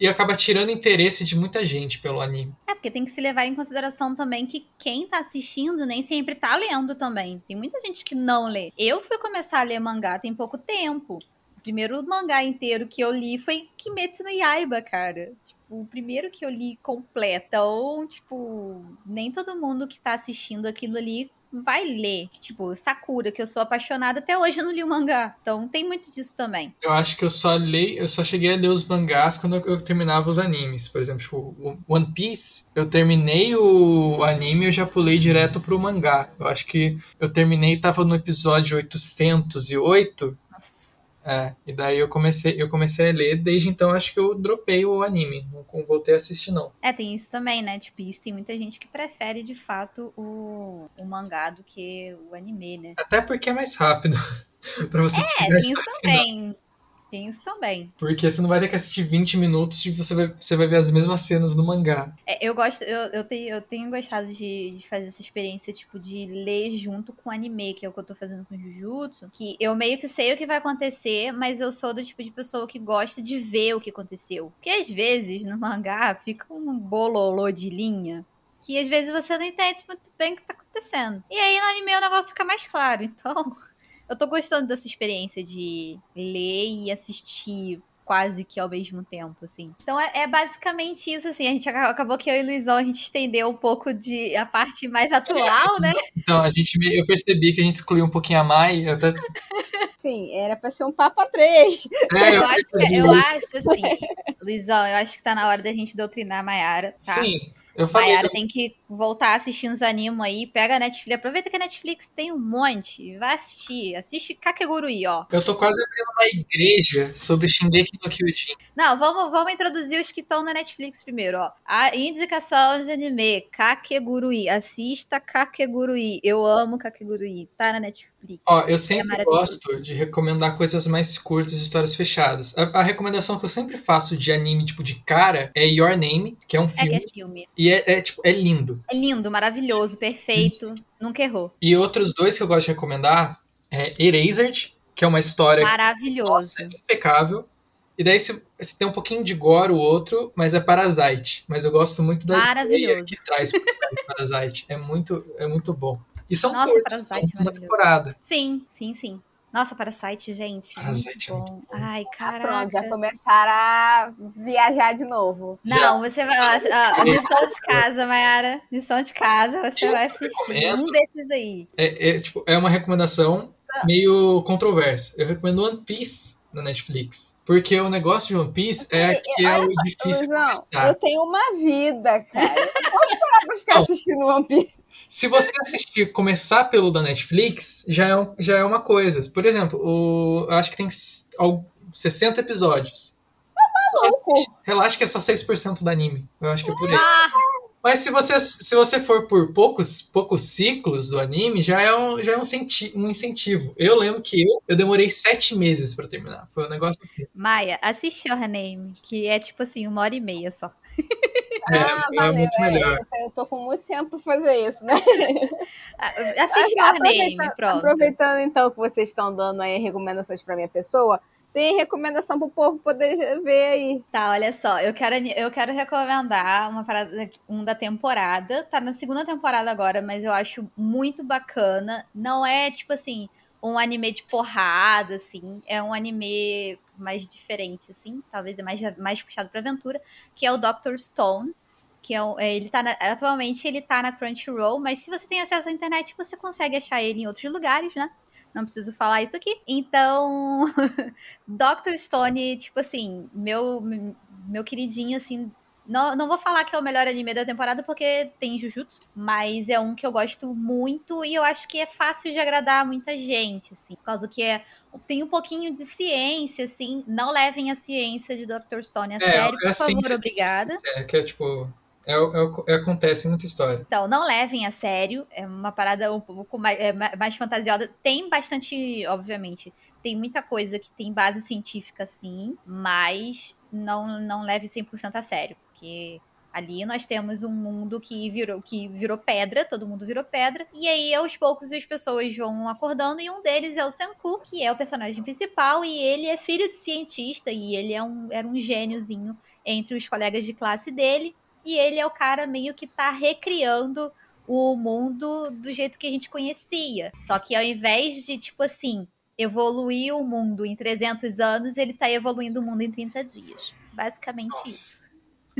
e acaba tirando interesse de muita gente pelo anime. É, porque tem que se levar em consideração também que quem tá assistindo nem sempre tá lendo também. Tem muita gente que não lê. Eu fui começar a ler mangá tem pouco tempo. Primeiro mangá inteiro que eu li foi Kimetsu no Yaiba, cara. Tipo, o primeiro que eu li completa. Ou, tipo, nem todo mundo que tá assistindo aquilo ali vai ler. Tipo, Sakura, que eu sou apaixonada, até hoje eu não li o mangá. Então tem muito disso também. Eu acho que eu só li, eu só cheguei a ler os mangás quando eu terminava os animes. Por exemplo, tipo, One Piece, eu terminei o anime e eu já pulei direto pro mangá. Eu acho que eu terminei, tava no episódio 808. Nossa. É, e daí eu comecei, eu comecei a ler, desde então acho que eu dropei o anime, não voltei a assistir não. É, tem isso também, né, tipo, isso tem muita gente que prefere de fato o, o mangá do que o anime, né? Até porque é mais rápido. <laughs> pra você É, tem isso também. Tem isso também. Porque você não vai ter que assistir 20 minutos e você vai, você vai ver as mesmas cenas no mangá. É, eu gosto, eu, eu, tenho, eu tenho gostado de, de fazer essa experiência, tipo, de ler junto com anime, que é o que eu tô fazendo com Jujutsu. Que eu meio que sei o que vai acontecer, mas eu sou do tipo de pessoa que gosta de ver o que aconteceu. Porque às vezes no mangá fica um bololô de linha que às vezes você não entende muito bem o que tá acontecendo. E aí no anime o negócio fica mais claro. Então, <laughs> eu tô gostando dessa experiência de ler e assistir quase que ao mesmo tempo, assim. Então é, é, basicamente isso, assim. A gente acabou que eu e o Luizão, a gente estendeu um pouco de a parte mais atual, né? <laughs> Então, a gente, eu percebi que a gente excluiu um pouquinho a Mai. Até... <laughs> Sim, era pra ser um papo a três. É, eu, eu, acho, que, eu acho, assim, Luizão, eu acho que tá na hora da gente doutrinar a Maiara, tá? Sim, eu falei. Mayara tem que voltar assistindo os animes aí, pega a Netflix, aproveita que a Netflix tem um monte, vai assistir, assiste Kakegurui, ó. Eu tô quase abrindo uma igreja sobre Shingeki no Kyojin. Não, vamos, vamos introduzir os que estão na Netflix primeiro, ó. A indicação de anime, Kakegurui, assista Kakegurui, eu amo Kakegurui, tá na Netflix. Ó, eu é sempre é gosto de recomendar coisas mais curtas, histórias fechadas. A, a, recomendação que eu sempre faço de anime, tipo, de cara, é Your Name, que é um filme. É, que é filme. E é, é, tipo, é lindo. É lindo, maravilhoso, perfeito. Nunca errou. E outros dois que eu gosto de recomendar é Erased, que é uma história. Maravilhoso. Nossa, impecável. E daí se, se, tem um pouquinho de gore o outro, mas é Parasite. Mas eu gosto muito da ideia que traz <laughs> Parasite. É muito, é muito bom. E são Nossa, curtos, Parasite são uma temporada. Sim, sim, sim. Nossa, Parasite, gente. Parasite é muito bom. Ai, caraca. Pronto, já começaram a viajar de novo. Não, já. você vai lá. lição <laughs> de casa, Mayara. Lição de casa, você eu vai assistir um desses aí. É, é, tipo, é uma recomendação meio controversa. Eu recomendo One Piece na Netflix. Porque o negócio de One Piece é que é o difícil João, começar. Eu tenho uma vida, cara. Eu não posso parar pra ficar assistindo One Piece. Se você assistir, começar pelo da Netflix, já é, um, já é uma coisa. Por exemplo, o, eu acho que tem 60 episódios. Tá relaxa que é só 6% do anime. Eu acho que é por aí. Ah. Mas se você, se você for por poucos, poucos ciclos do anime, já é um, já é um, um incentivo. Eu lembro que eu, eu demorei sete meses para terminar. Foi um negócio assim. Maia, assiste Your Name, que é tipo assim, uma hora e meia só. É, ah, é valeu, muito melhor. É, eu tô com muito tempo pra fazer isso, né? <laughs> Ah, Your Name, pronto. Aproveitando então que vocês estão dando aí recomendações pra minha pessoa, tem recomendação pro povo poder ver aí. Tá, olha só, eu quero, eu quero recomendar uma parada um da temporada. Tá na segunda temporada agora, mas eu acho muito bacana. Não é tipo assim, um anime de porrada, assim. É um anime mais diferente, assim. Talvez é mais, mais puxado pra aventura. Que é o Doctor Stone. Que é, é ele tá na, atualmente ele tá na Crunchyroll, mas se você tem acesso à internet, você consegue achar ele em outros lugares, né? não preciso falar isso aqui. Então, <laughs> Doctor Stone, tipo assim, meu, meu queridinho, assim. Não, não vou falar que é o melhor anime da temporada porque tem Jujutsu, mas é um que eu gosto muito e eu acho que é fácil de agradar muita gente, assim, por causa que é, tem um pouquinho de ciência, assim. Não levem a ciência de Doctor Stone a é, sério, é por favor, obrigada. É, que é tipo é, é, é, acontece muita história. Então, não levem a sério. É uma parada um pouco mais, é, mais fantasiosa. Tem bastante, obviamente, tem muita coisa que tem base científica, sim, mas não, não leve 100% a sério. Porque ali nós temos um mundo que virou, que virou pedra, todo mundo virou pedra. E aí, aos poucos, as pessoas vão acordando. E um deles é o Senku, que é o personagem principal. E ele é filho de cientista. E ele é um, era um gêniozinho entre os colegas de classe dele e ele é o cara meio que tá recriando o mundo do jeito que a gente conhecia. Só que ao invés de, tipo assim, evoluiu o mundo em 300 anos, ele tá evoluindo o mundo em 30 dias. Basicamente Nossa. isso.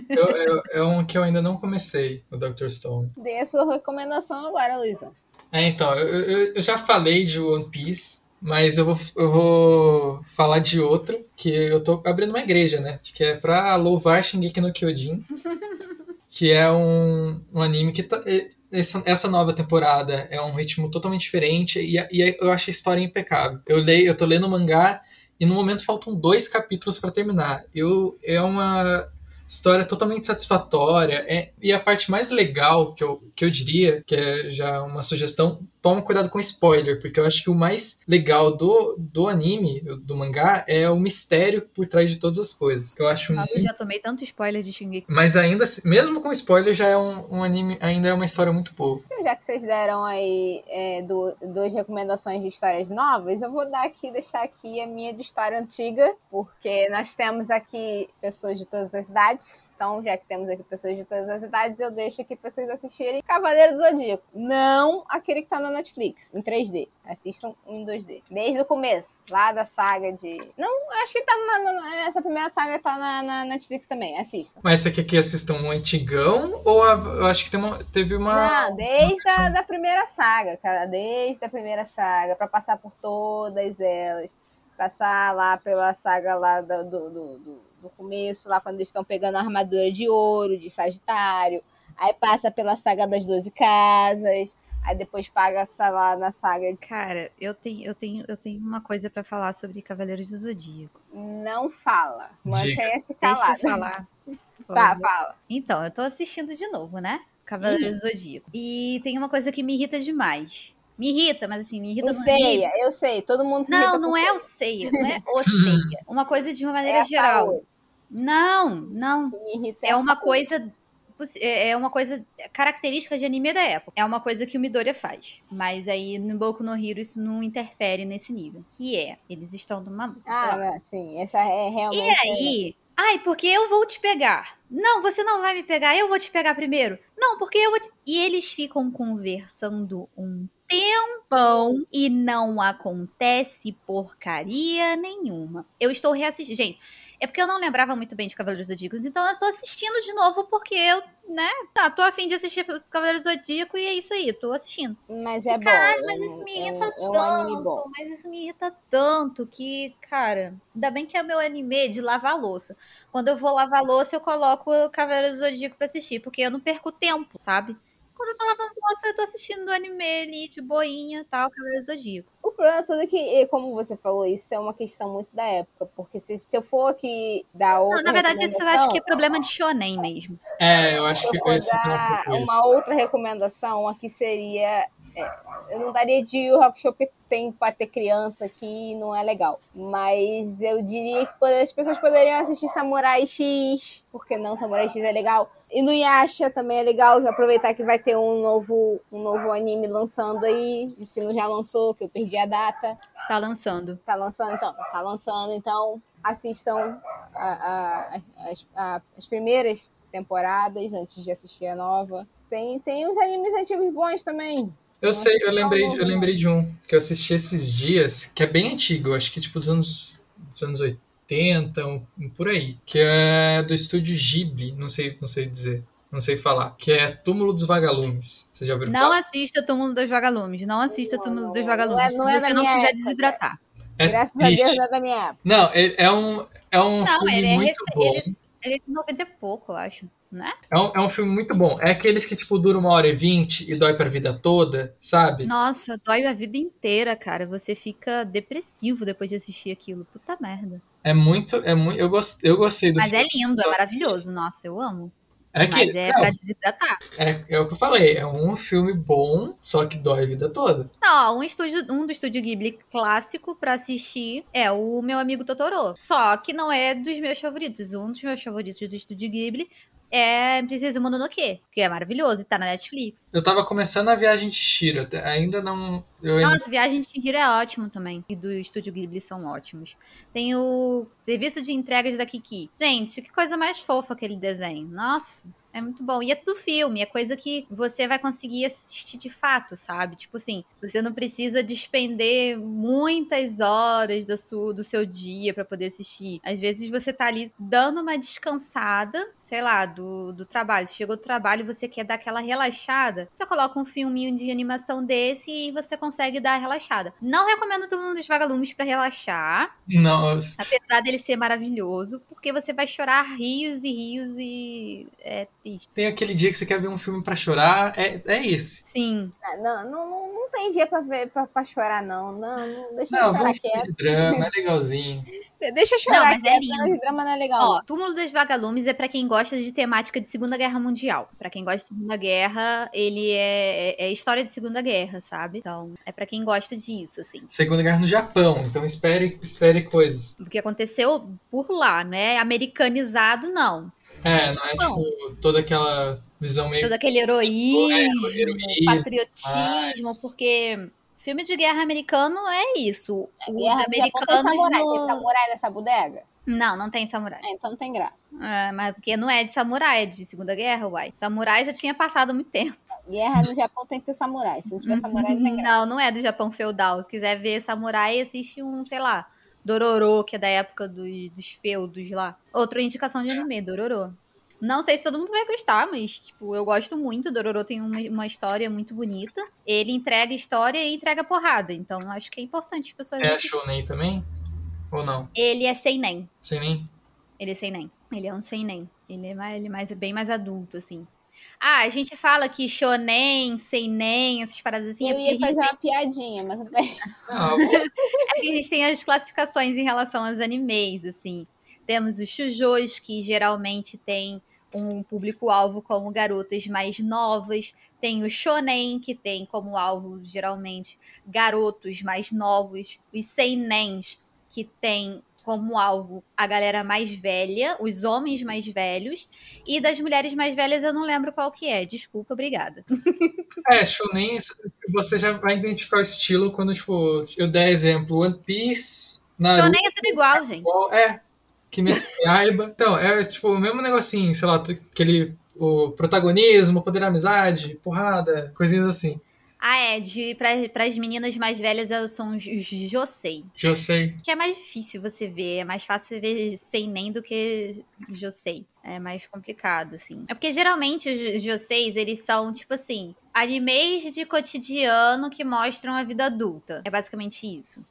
Eu, eu, é um que eu ainda não comecei, o Dr. Stone. Dê a sua recomendação agora, Luísa. É, então, eu, eu, já falei de One Piece, mas eu vou, eu vou falar de outro, que eu tô abrindo uma igreja, né? Que é pra louvar Shingeki no Kyojin. <laughs> que é um, um anime que tá, essa, essa nova temporada é um ritmo totalmente diferente e, e eu acho a história impecável. Eu leio, eu tô lendo o mangá e no momento faltam dois capítulos para terminar. Eu, é uma história totalmente satisfatória. É, e a parte mais legal que eu, que eu diria, que é já uma sugestão, toma cuidado com spoiler, porque eu acho que o mais legal do, do anime, do mangá, é o mistério por trás de todas as coisas. Eu acho Nossa, muito... eu já tomei tanto spoiler de Shingeki. Mas ainda, mesmo com spoiler, já é um, um anime, ainda é uma história muito boa. Já que vocês deram aí é, do, duas recomendações de histórias novas, eu vou dar aqui, deixar aqui a minha de história antiga, porque nós temos aqui pessoas de todas as idades, então, já que temos aqui pessoas de todas as idades, eu deixo aqui pra vocês assistirem Cavaleiro do Zodíaco. Não aquele que tá na Netflix, em 3D. Assistam em 2D. Desde o começo, lá da saga de. Não, acho que tá na, na, essa primeira saga tá na, na, Netflix também. Assistam. Mas você quer que assistam um antigão? Ou a, eu acho que uma, teve uma. Não, desde uma a da primeira saga, cara. Desde a primeira saga, pra passar por todas elas. Passar lá pela saga lá do, do, do no começo, lá quando eles estão pegando a armadura de ouro, de Sagitário. Aí passa pela saga das Doze Casas. Aí depois paga lá na saga. Cara, eu tenho, eu tenho, eu tenho uma coisa para falar sobre Cavaleiros do Zodíaco. Não fala. Mantenha-se calado. Deixa eu falar. <laughs> tá, fala. Então, eu tô assistindo de novo, né? Cavaleiros do Zodíaco. E tem uma coisa que me irrita demais. Me irrita, mas assim, me irrita o ceia, eu sei, todo mundo se Não, não é o ceia, não é o ceia. Uma coisa de uma maneira é geral. Não, não. é uma coisa é, é uma coisa característica de anime da época. É uma coisa que o Midoriya faz. Mas aí no Boku no Hero isso não interfere nesse nível. Que é, eles estão numa luta. Ah, sim. Essa é realmente. E aí, Ai, porque eu vou te pegar. Não, você não vai me pegar, eu vou te pegar primeiro. Não, porque eu vou te... E eles ficam conversando um tempão e não acontece porcaria nenhuma. Eu estou reassistindo. Gente, é porque eu não lembrava muito bem de Cavaleiros Zodíacos, então eu estou assistindo de novo porque eu, né, tá, tô afim de assistir Cavaleiros Zodíaco e é isso aí, tô assistindo. Mas é e, bom. Caralho, mas isso me irrita é, é tanto, mas isso me irrita tanto que, cara, ainda bem que é o meu anime de lavar louça. Quando eu vou lavar louça, eu coloco o Cavaleiros Zodíaco pra assistir, porque eu não perco tempo, sabe? Quando eu tô lavando louça, eu tô assistindo anime ali, de boinha tal, Cavaleiro Zodíaco. O problema todo é que, como você falou, isso é uma questão muito da época. Porque se, se eu for aqui dar outra. Não, na verdade, isso eu acho que é problema de shonen mesmo. É, eu acho que esse é um Uma outra recomendação aqui seria é, eu não daria de o Rock Show porque tem para ter criança aqui não é legal. Mas eu diria que as pessoas poderiam assistir Samurai X, porque não Samurai X é legal. E no Yasha também é legal já aproveitar que vai ter um novo, um novo anime lançando aí. Se não já lançou, que eu perdi a data. Tá lançando. Tá lançando, então. Tá lançando, então assistam a, a, a, as primeiras temporadas antes de assistir a nova. Tem, tem uns animes antigos bons também. Eu sei, eu lembrei, eu lembrei de um que eu assisti esses dias, que é bem antigo, acho que tipo dos anos, dos anos 80, um, por aí, que é do estúdio Ghibli, não sei, não sei dizer, não sei falar, que é Túmulo dos Vagalumes. Você já ouviu Não falar? assista Túmulo dos Vagalumes, não assista não, Túmulo dos Vagalumes, não é, não é se você não quiser época. desidratar. É Graças triste. a Deus não é da minha época. Não, é, um, é um não, filme é muito bom. Ele, ele é de 90 e pouco, eu acho né? É um, é um filme muito bom. É aqueles que, tipo, dura uma hora e vinte e dói pra vida toda, sabe? Nossa, dói a vida inteira, cara. Você fica depressivo depois de assistir aquilo. Puta merda. É muito, é muito. Eu, gost, eu gostei do Mas filme. é lindo, é maravilhoso. Nossa, eu amo. É que, Mas é não, pra desidratar. É, é, o que eu falei, é um filme bom, só que dói a vida toda. Não, um, estúdio, um do estúdio Ghibli clássico pra assistir é o Meu Amigo Totoro. Só que não é dos meus favoritos. Um dos meus favoritos do estúdio Ghibli é Princesa Mononoke, que é maravilhoso e tá na Netflix. Eu tava começando a Viagem de Shiro, ainda não... Eu Nossa, ainda... Viagem de Shiro é ótimo também, e do Estúdio Ghibli são ótimos. Tem o Serviço de Entregas da Kiki. Gente, que coisa mais fofa aquele desenho. Nossa, é muito bom. E é tudo filme, é coisa que você vai conseguir assistir de fato, sabe? Tipo assim, você não precisa despender muitas horas do seu, do seu dia para poder assistir. Às vezes você tá ali dando uma descansada, sei lá, do, do trabalho. Você chegou do trabalho e você quer dar aquela relaxada. Você coloca um filminho de animação desse e você consegue dar a relaxada. Não recomendo todo mundo dos vagalumes para relaxar. Nossa. Apesar dele ser maravilhoso, porque você vai chorar rios e rios e é Tem aquele dia que você quer ver um filme para chorar, é, é esse. Sim. Ah, não, não, não, não tem dia pra, ver, pra, pra chorar, não. Não, não deixa eu Não, chorar vamos quieto. de drama, é <laughs> legalzinho. Deixa eu chorar Não, mas é lindo. drama não é legal. Ó, Túmulo dos Vagalumes é pra quem gosta de temática de Segunda Guerra Mundial. Pra quem gosta de Segunda Guerra, ele é, é, é história de Segunda Guerra, sabe? Então, é pra quem gosta disso, assim. Segunda Guerra no Japão, então espere, espere coisas. O que aconteceu por lá, não é americanizado, não. É, não é Bom. tipo toda aquela visão meio. Todo aquele heroísmo, É, heroísmo, patriotismo, mas- porque filme de guerra americano é isso. Os Guerra Japão tem americanos samurai. no- Tem samurai nessa bodega? Não, não tem samurai. É, então não tem graça. É, mas porque não é de samurai, é de Segunda Guerra, uai. Samurai já tinha passado muito tempo. Guerra no Japão tem que ter samurai. Se não tiver samurai, não tem graça. Não, não é do Japão feudal. Se quiser ver samurai, assiste um, sei lá, Dororo, que é da época dos, dos feudos lá. Outra indicação de anime, Dororo. Não sei se todo mundo vai gostar, mas, tipo, eu gosto muito. Dororo tem uma, uma história muito bonita. Ele entrega história e entrega porrada. Então, acho que é importante as pessoas É shonen também? Ou não? Ele é seinen. Sem nem? Ele é seinen. Ele é um seinen. Ele é, mais, ele é mais, bem mais adulto, assim. Ah, a gente fala que shonen, seinen, essas paradas assim, é Eu porque a ia gente fazer tem uma piadinha, mas. Não, <laughs> É porque a gente tem as classificações em relação aos animes, assim. Temos os shujos, que geralmente tem um público-alvo como garotas mais novas. Tem o shonen, que tem como alvo, geralmente, garotos mais novos. Os seinens, que tem como alvo a galera mais velha, os homens mais velhos. E das mulheres mais velhas eu não lembro qual que é. Desculpa, obrigada. É, shonen, você já vai identificar o estilo quando, tipo, eu der exemplo, One Piece, Naruto, Shonen é tudo igual, gente. é, no Yaiba. Então, é, tipo, o mesmo negocinho, sei lá, aquele, o protagonismo, poder da amizade, porrada, coisinhas assim. Ah, é. De, para as meninas mais velhas eu- são os os Josei. Já sei. Que é mais difícil você ver. É mais fácil você ver Seinen do que Josei. É mais complicado, assim. É porque geralmente os Joseis, eles são, tipo assim, animes de cotidiano que mostram a vida adulta. É basicamente isso.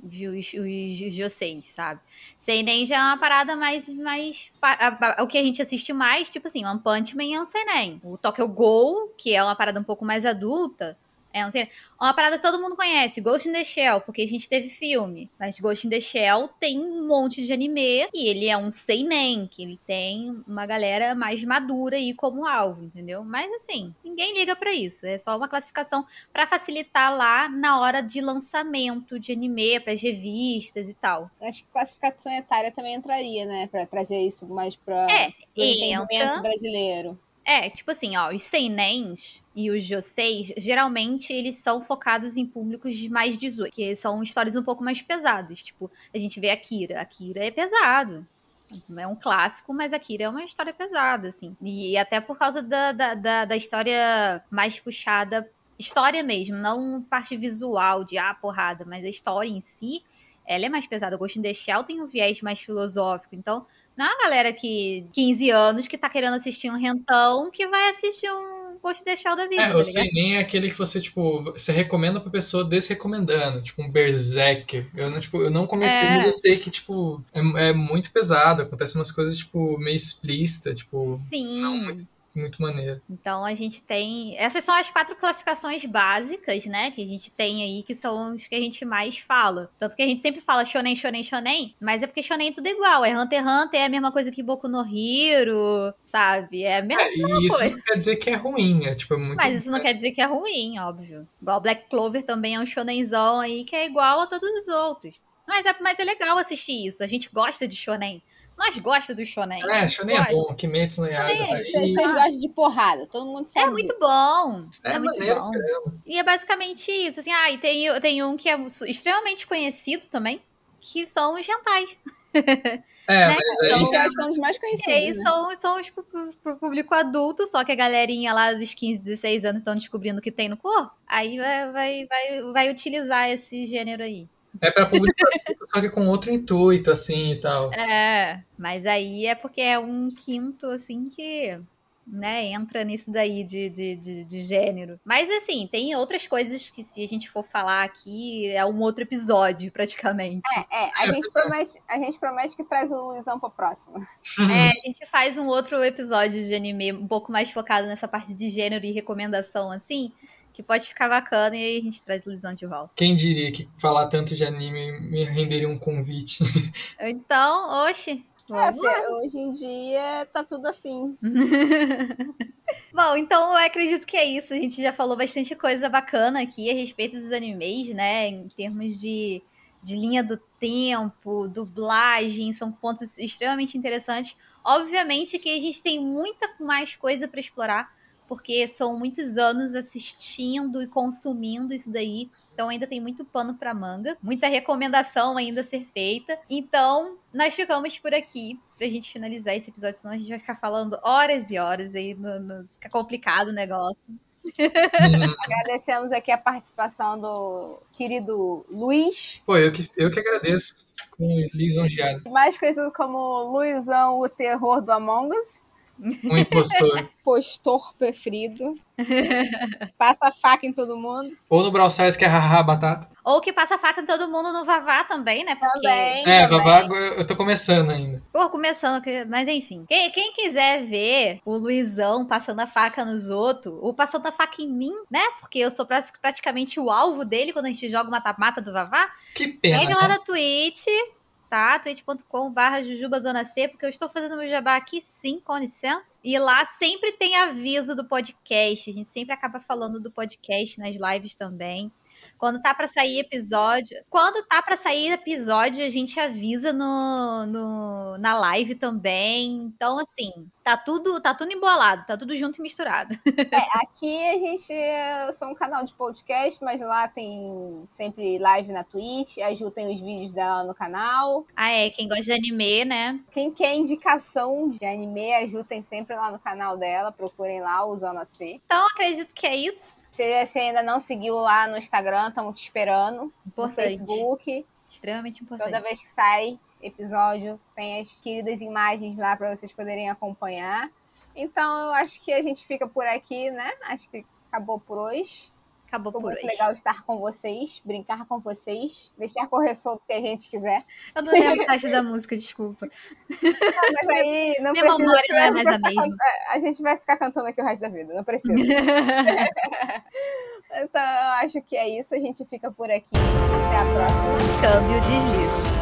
Os, os Joseis, sabe? Seinen já é uma parada mais. mais a- a- o que a gente assiste mais, tipo assim, One Punch Man é um Seinen. O Tokyo Ghoul, que é uma parada um pouco mais adulta, é um Seinen. Uma parada que todo mundo conhece, Ghost in the Shell, porque a gente teve filme. Mas Ghost in the Shell tem um monte de anime e ele é um seinen, que ele tem uma galera mais madura aí como alvo, entendeu? Mas assim, ninguém liga pra isso. É só uma classificação pra facilitar lá na hora de lançamento de anime, pras revistas e tal. Acho que classificação etária também entraria, né? Pra trazer isso mais pra É, pro entendimento entra. brasileiro. É, tipo assim, ó, os seinens e os joseis, geralmente eles são focados em públicos de mais 18, que são histórias um pouco mais pesadas. Tipo, a gente vê Akira. Akira é pesado. É um clássico, mas Akira é uma história pesada, assim. E até por causa da, da, da, da história mais puxada, história mesmo, não parte visual de ah, porrada, mas a história em si, ela é mais pesada. Ghost in the Shell tem um viés mais filosófico, então não é uma galera que 15 anos que tá querendo assistir um rentão que vai assistir um the Shell da vida, É, tá o ligado? seinen é aquele que você, tipo, você recomenda pra pessoa desrecomendando, tipo um Berserk. Eu não, tipo, eu não comecei, É. mas eu sei que, tipo, é, é muito pesado, acontecem umas coisas, tipo, meio explícita, tipo, Sim. não muito, muito maneiro. Então a gente tem. Essas são as quatro classificações básicas, né? Que a gente tem aí, que são os que a gente mais fala. Tanto que a gente sempre fala shonen, shonen, shonen, mas é porque shonen é tudo igual. É Hunter x Hunter, é a mesma coisa que Boku no Hero, sabe? É a mesma É, isso coisa. não quer dizer que é ruim, é tipo, é muito. Mas isso não quer dizer que é ruim, óbvio. Igual Black Clover também é um shonenzão aí que é igual a todos os outros. Mas é, mas é legal assistir isso. A gente gosta de shonen. Nós gosta do shonen. É, shonen é bom, Kimetsu no Yaiba. Vocês gostam de porrada, todo mundo sabe. É muito bom. É, É, muito maneiro, bom. caramba. E é basicamente isso. Assim, ah, e tem, tem um que é extremamente conhecido também, que são os hentais. É, né? mas aí... São, acho que é um dos mais conhecidos. E aí né? são, são os pro público adulto, só que a galerinha lá dos 15, 16 anos estão descobrindo o que tem no corpo. Aí vai, vai, vai, vai utilizar esse gênero aí. É para público adulto, <laughs> só que com outro intuito, assim, e tal. É, mas aí é porque é um quinto, assim, que né, entra nisso daí de, de, de, de, gênero. Mas assim, tem outras coisas que se a gente for falar aqui, é um outro episódio, praticamente. É, é a, é, gente promete, a gente promete que traz o Luizão pro próximo. É, a gente faz um outro episódio de anime um pouco mais focado nessa parte de gênero e recomendação, assim, que pode ficar bacana e aí a gente traz o Luizão de volta. Quem diria que falar tanto de anime me renderia um convite? <laughs> Então, oxe, é, hoje em dia tá tudo assim. <laughs> Bom, então eu acredito que é isso. A gente já falou bastante coisa bacana aqui a respeito dos animes, né? Em termos de, de linha do tempo, dublagem, são pontos extremamente interessantes. Obviamente que a gente tem muita mais coisa para explorar, porque são muitos anos assistindo e consumindo isso daí. Então ainda tem muito pano para manga, muita recomendação ainda a ser feita. Então, nós ficamos por aqui pra gente finalizar esse episódio, senão a gente vai ficar falando horas e horas aí, no, no, fica complicado o negócio. <laughs> Agradecemos aqui a participação do querido Luiz. Pô, eu que, eu que agradeço. Com o lisonjeado. Mais conhecido como Luizão, o terror do Among Us. Um impostor. <laughs> Impostor preferido. <laughs> passa faca em todo mundo. Ou no Brawl Stars que é haha batata. Ou que passa faca em todo mundo no Vavá também, né? Porque... Também. É, também. Vavá eu tô começando ainda. Pô, começando, mas enfim. Quem, quem quiser ver o Luizão passando a faca nos outros, ou passando a faca em mim, né? Porque eu sou praticamente o alvo dele quando a gente joga uma mata do Vavá. Que pena. Segue lá né? na Twitch, tá? twitch.com.br C, porque eu estou fazendo meu jabá aqui sim, com licença. E lá sempre tem aviso do podcast. A gente sempre acaba falando do podcast nas lives também. Quando tá para sair episódio. Quando tá para sair episódio, a gente avisa no, no, na live também. Então, assim, tá tudo, tá tudo embolado, tá tudo junto e misturado. <laughs> É, aqui a gente. Eu sou um canal de podcast, mas lá tem sempre live na Twitch. A Ju tem os vídeos dela no canal. Ah, é. Quem gosta de anime, né? Quem quer indicação de anime, a Ju tem sempre lá no canal dela. Procurem lá o Zona C. Então, acredito que é isso. Se você ainda não seguiu lá no Instagram, estamos te esperando. Importante. No Facebook. Extremamente importante. Toda vez que sai episódio, tem as queridas imagens lá para vocês poderem acompanhar. Então, eu acho que a gente fica por aqui, né? Acho que acabou por hoje. Acabou Foi por muito hoje. legal estar com vocês, brincar com vocês, deixar correr solto que a gente quiser. Eu não lembro a parte da música, desculpa. Não, mas aí não Minha precisa. memória não é mais a mesma. A gente vai ficar cantando aqui o resto da vida, não precisa. <laughs> então, eu acho que é isso. A gente fica por aqui. Até a próxima. Câmbio deslize.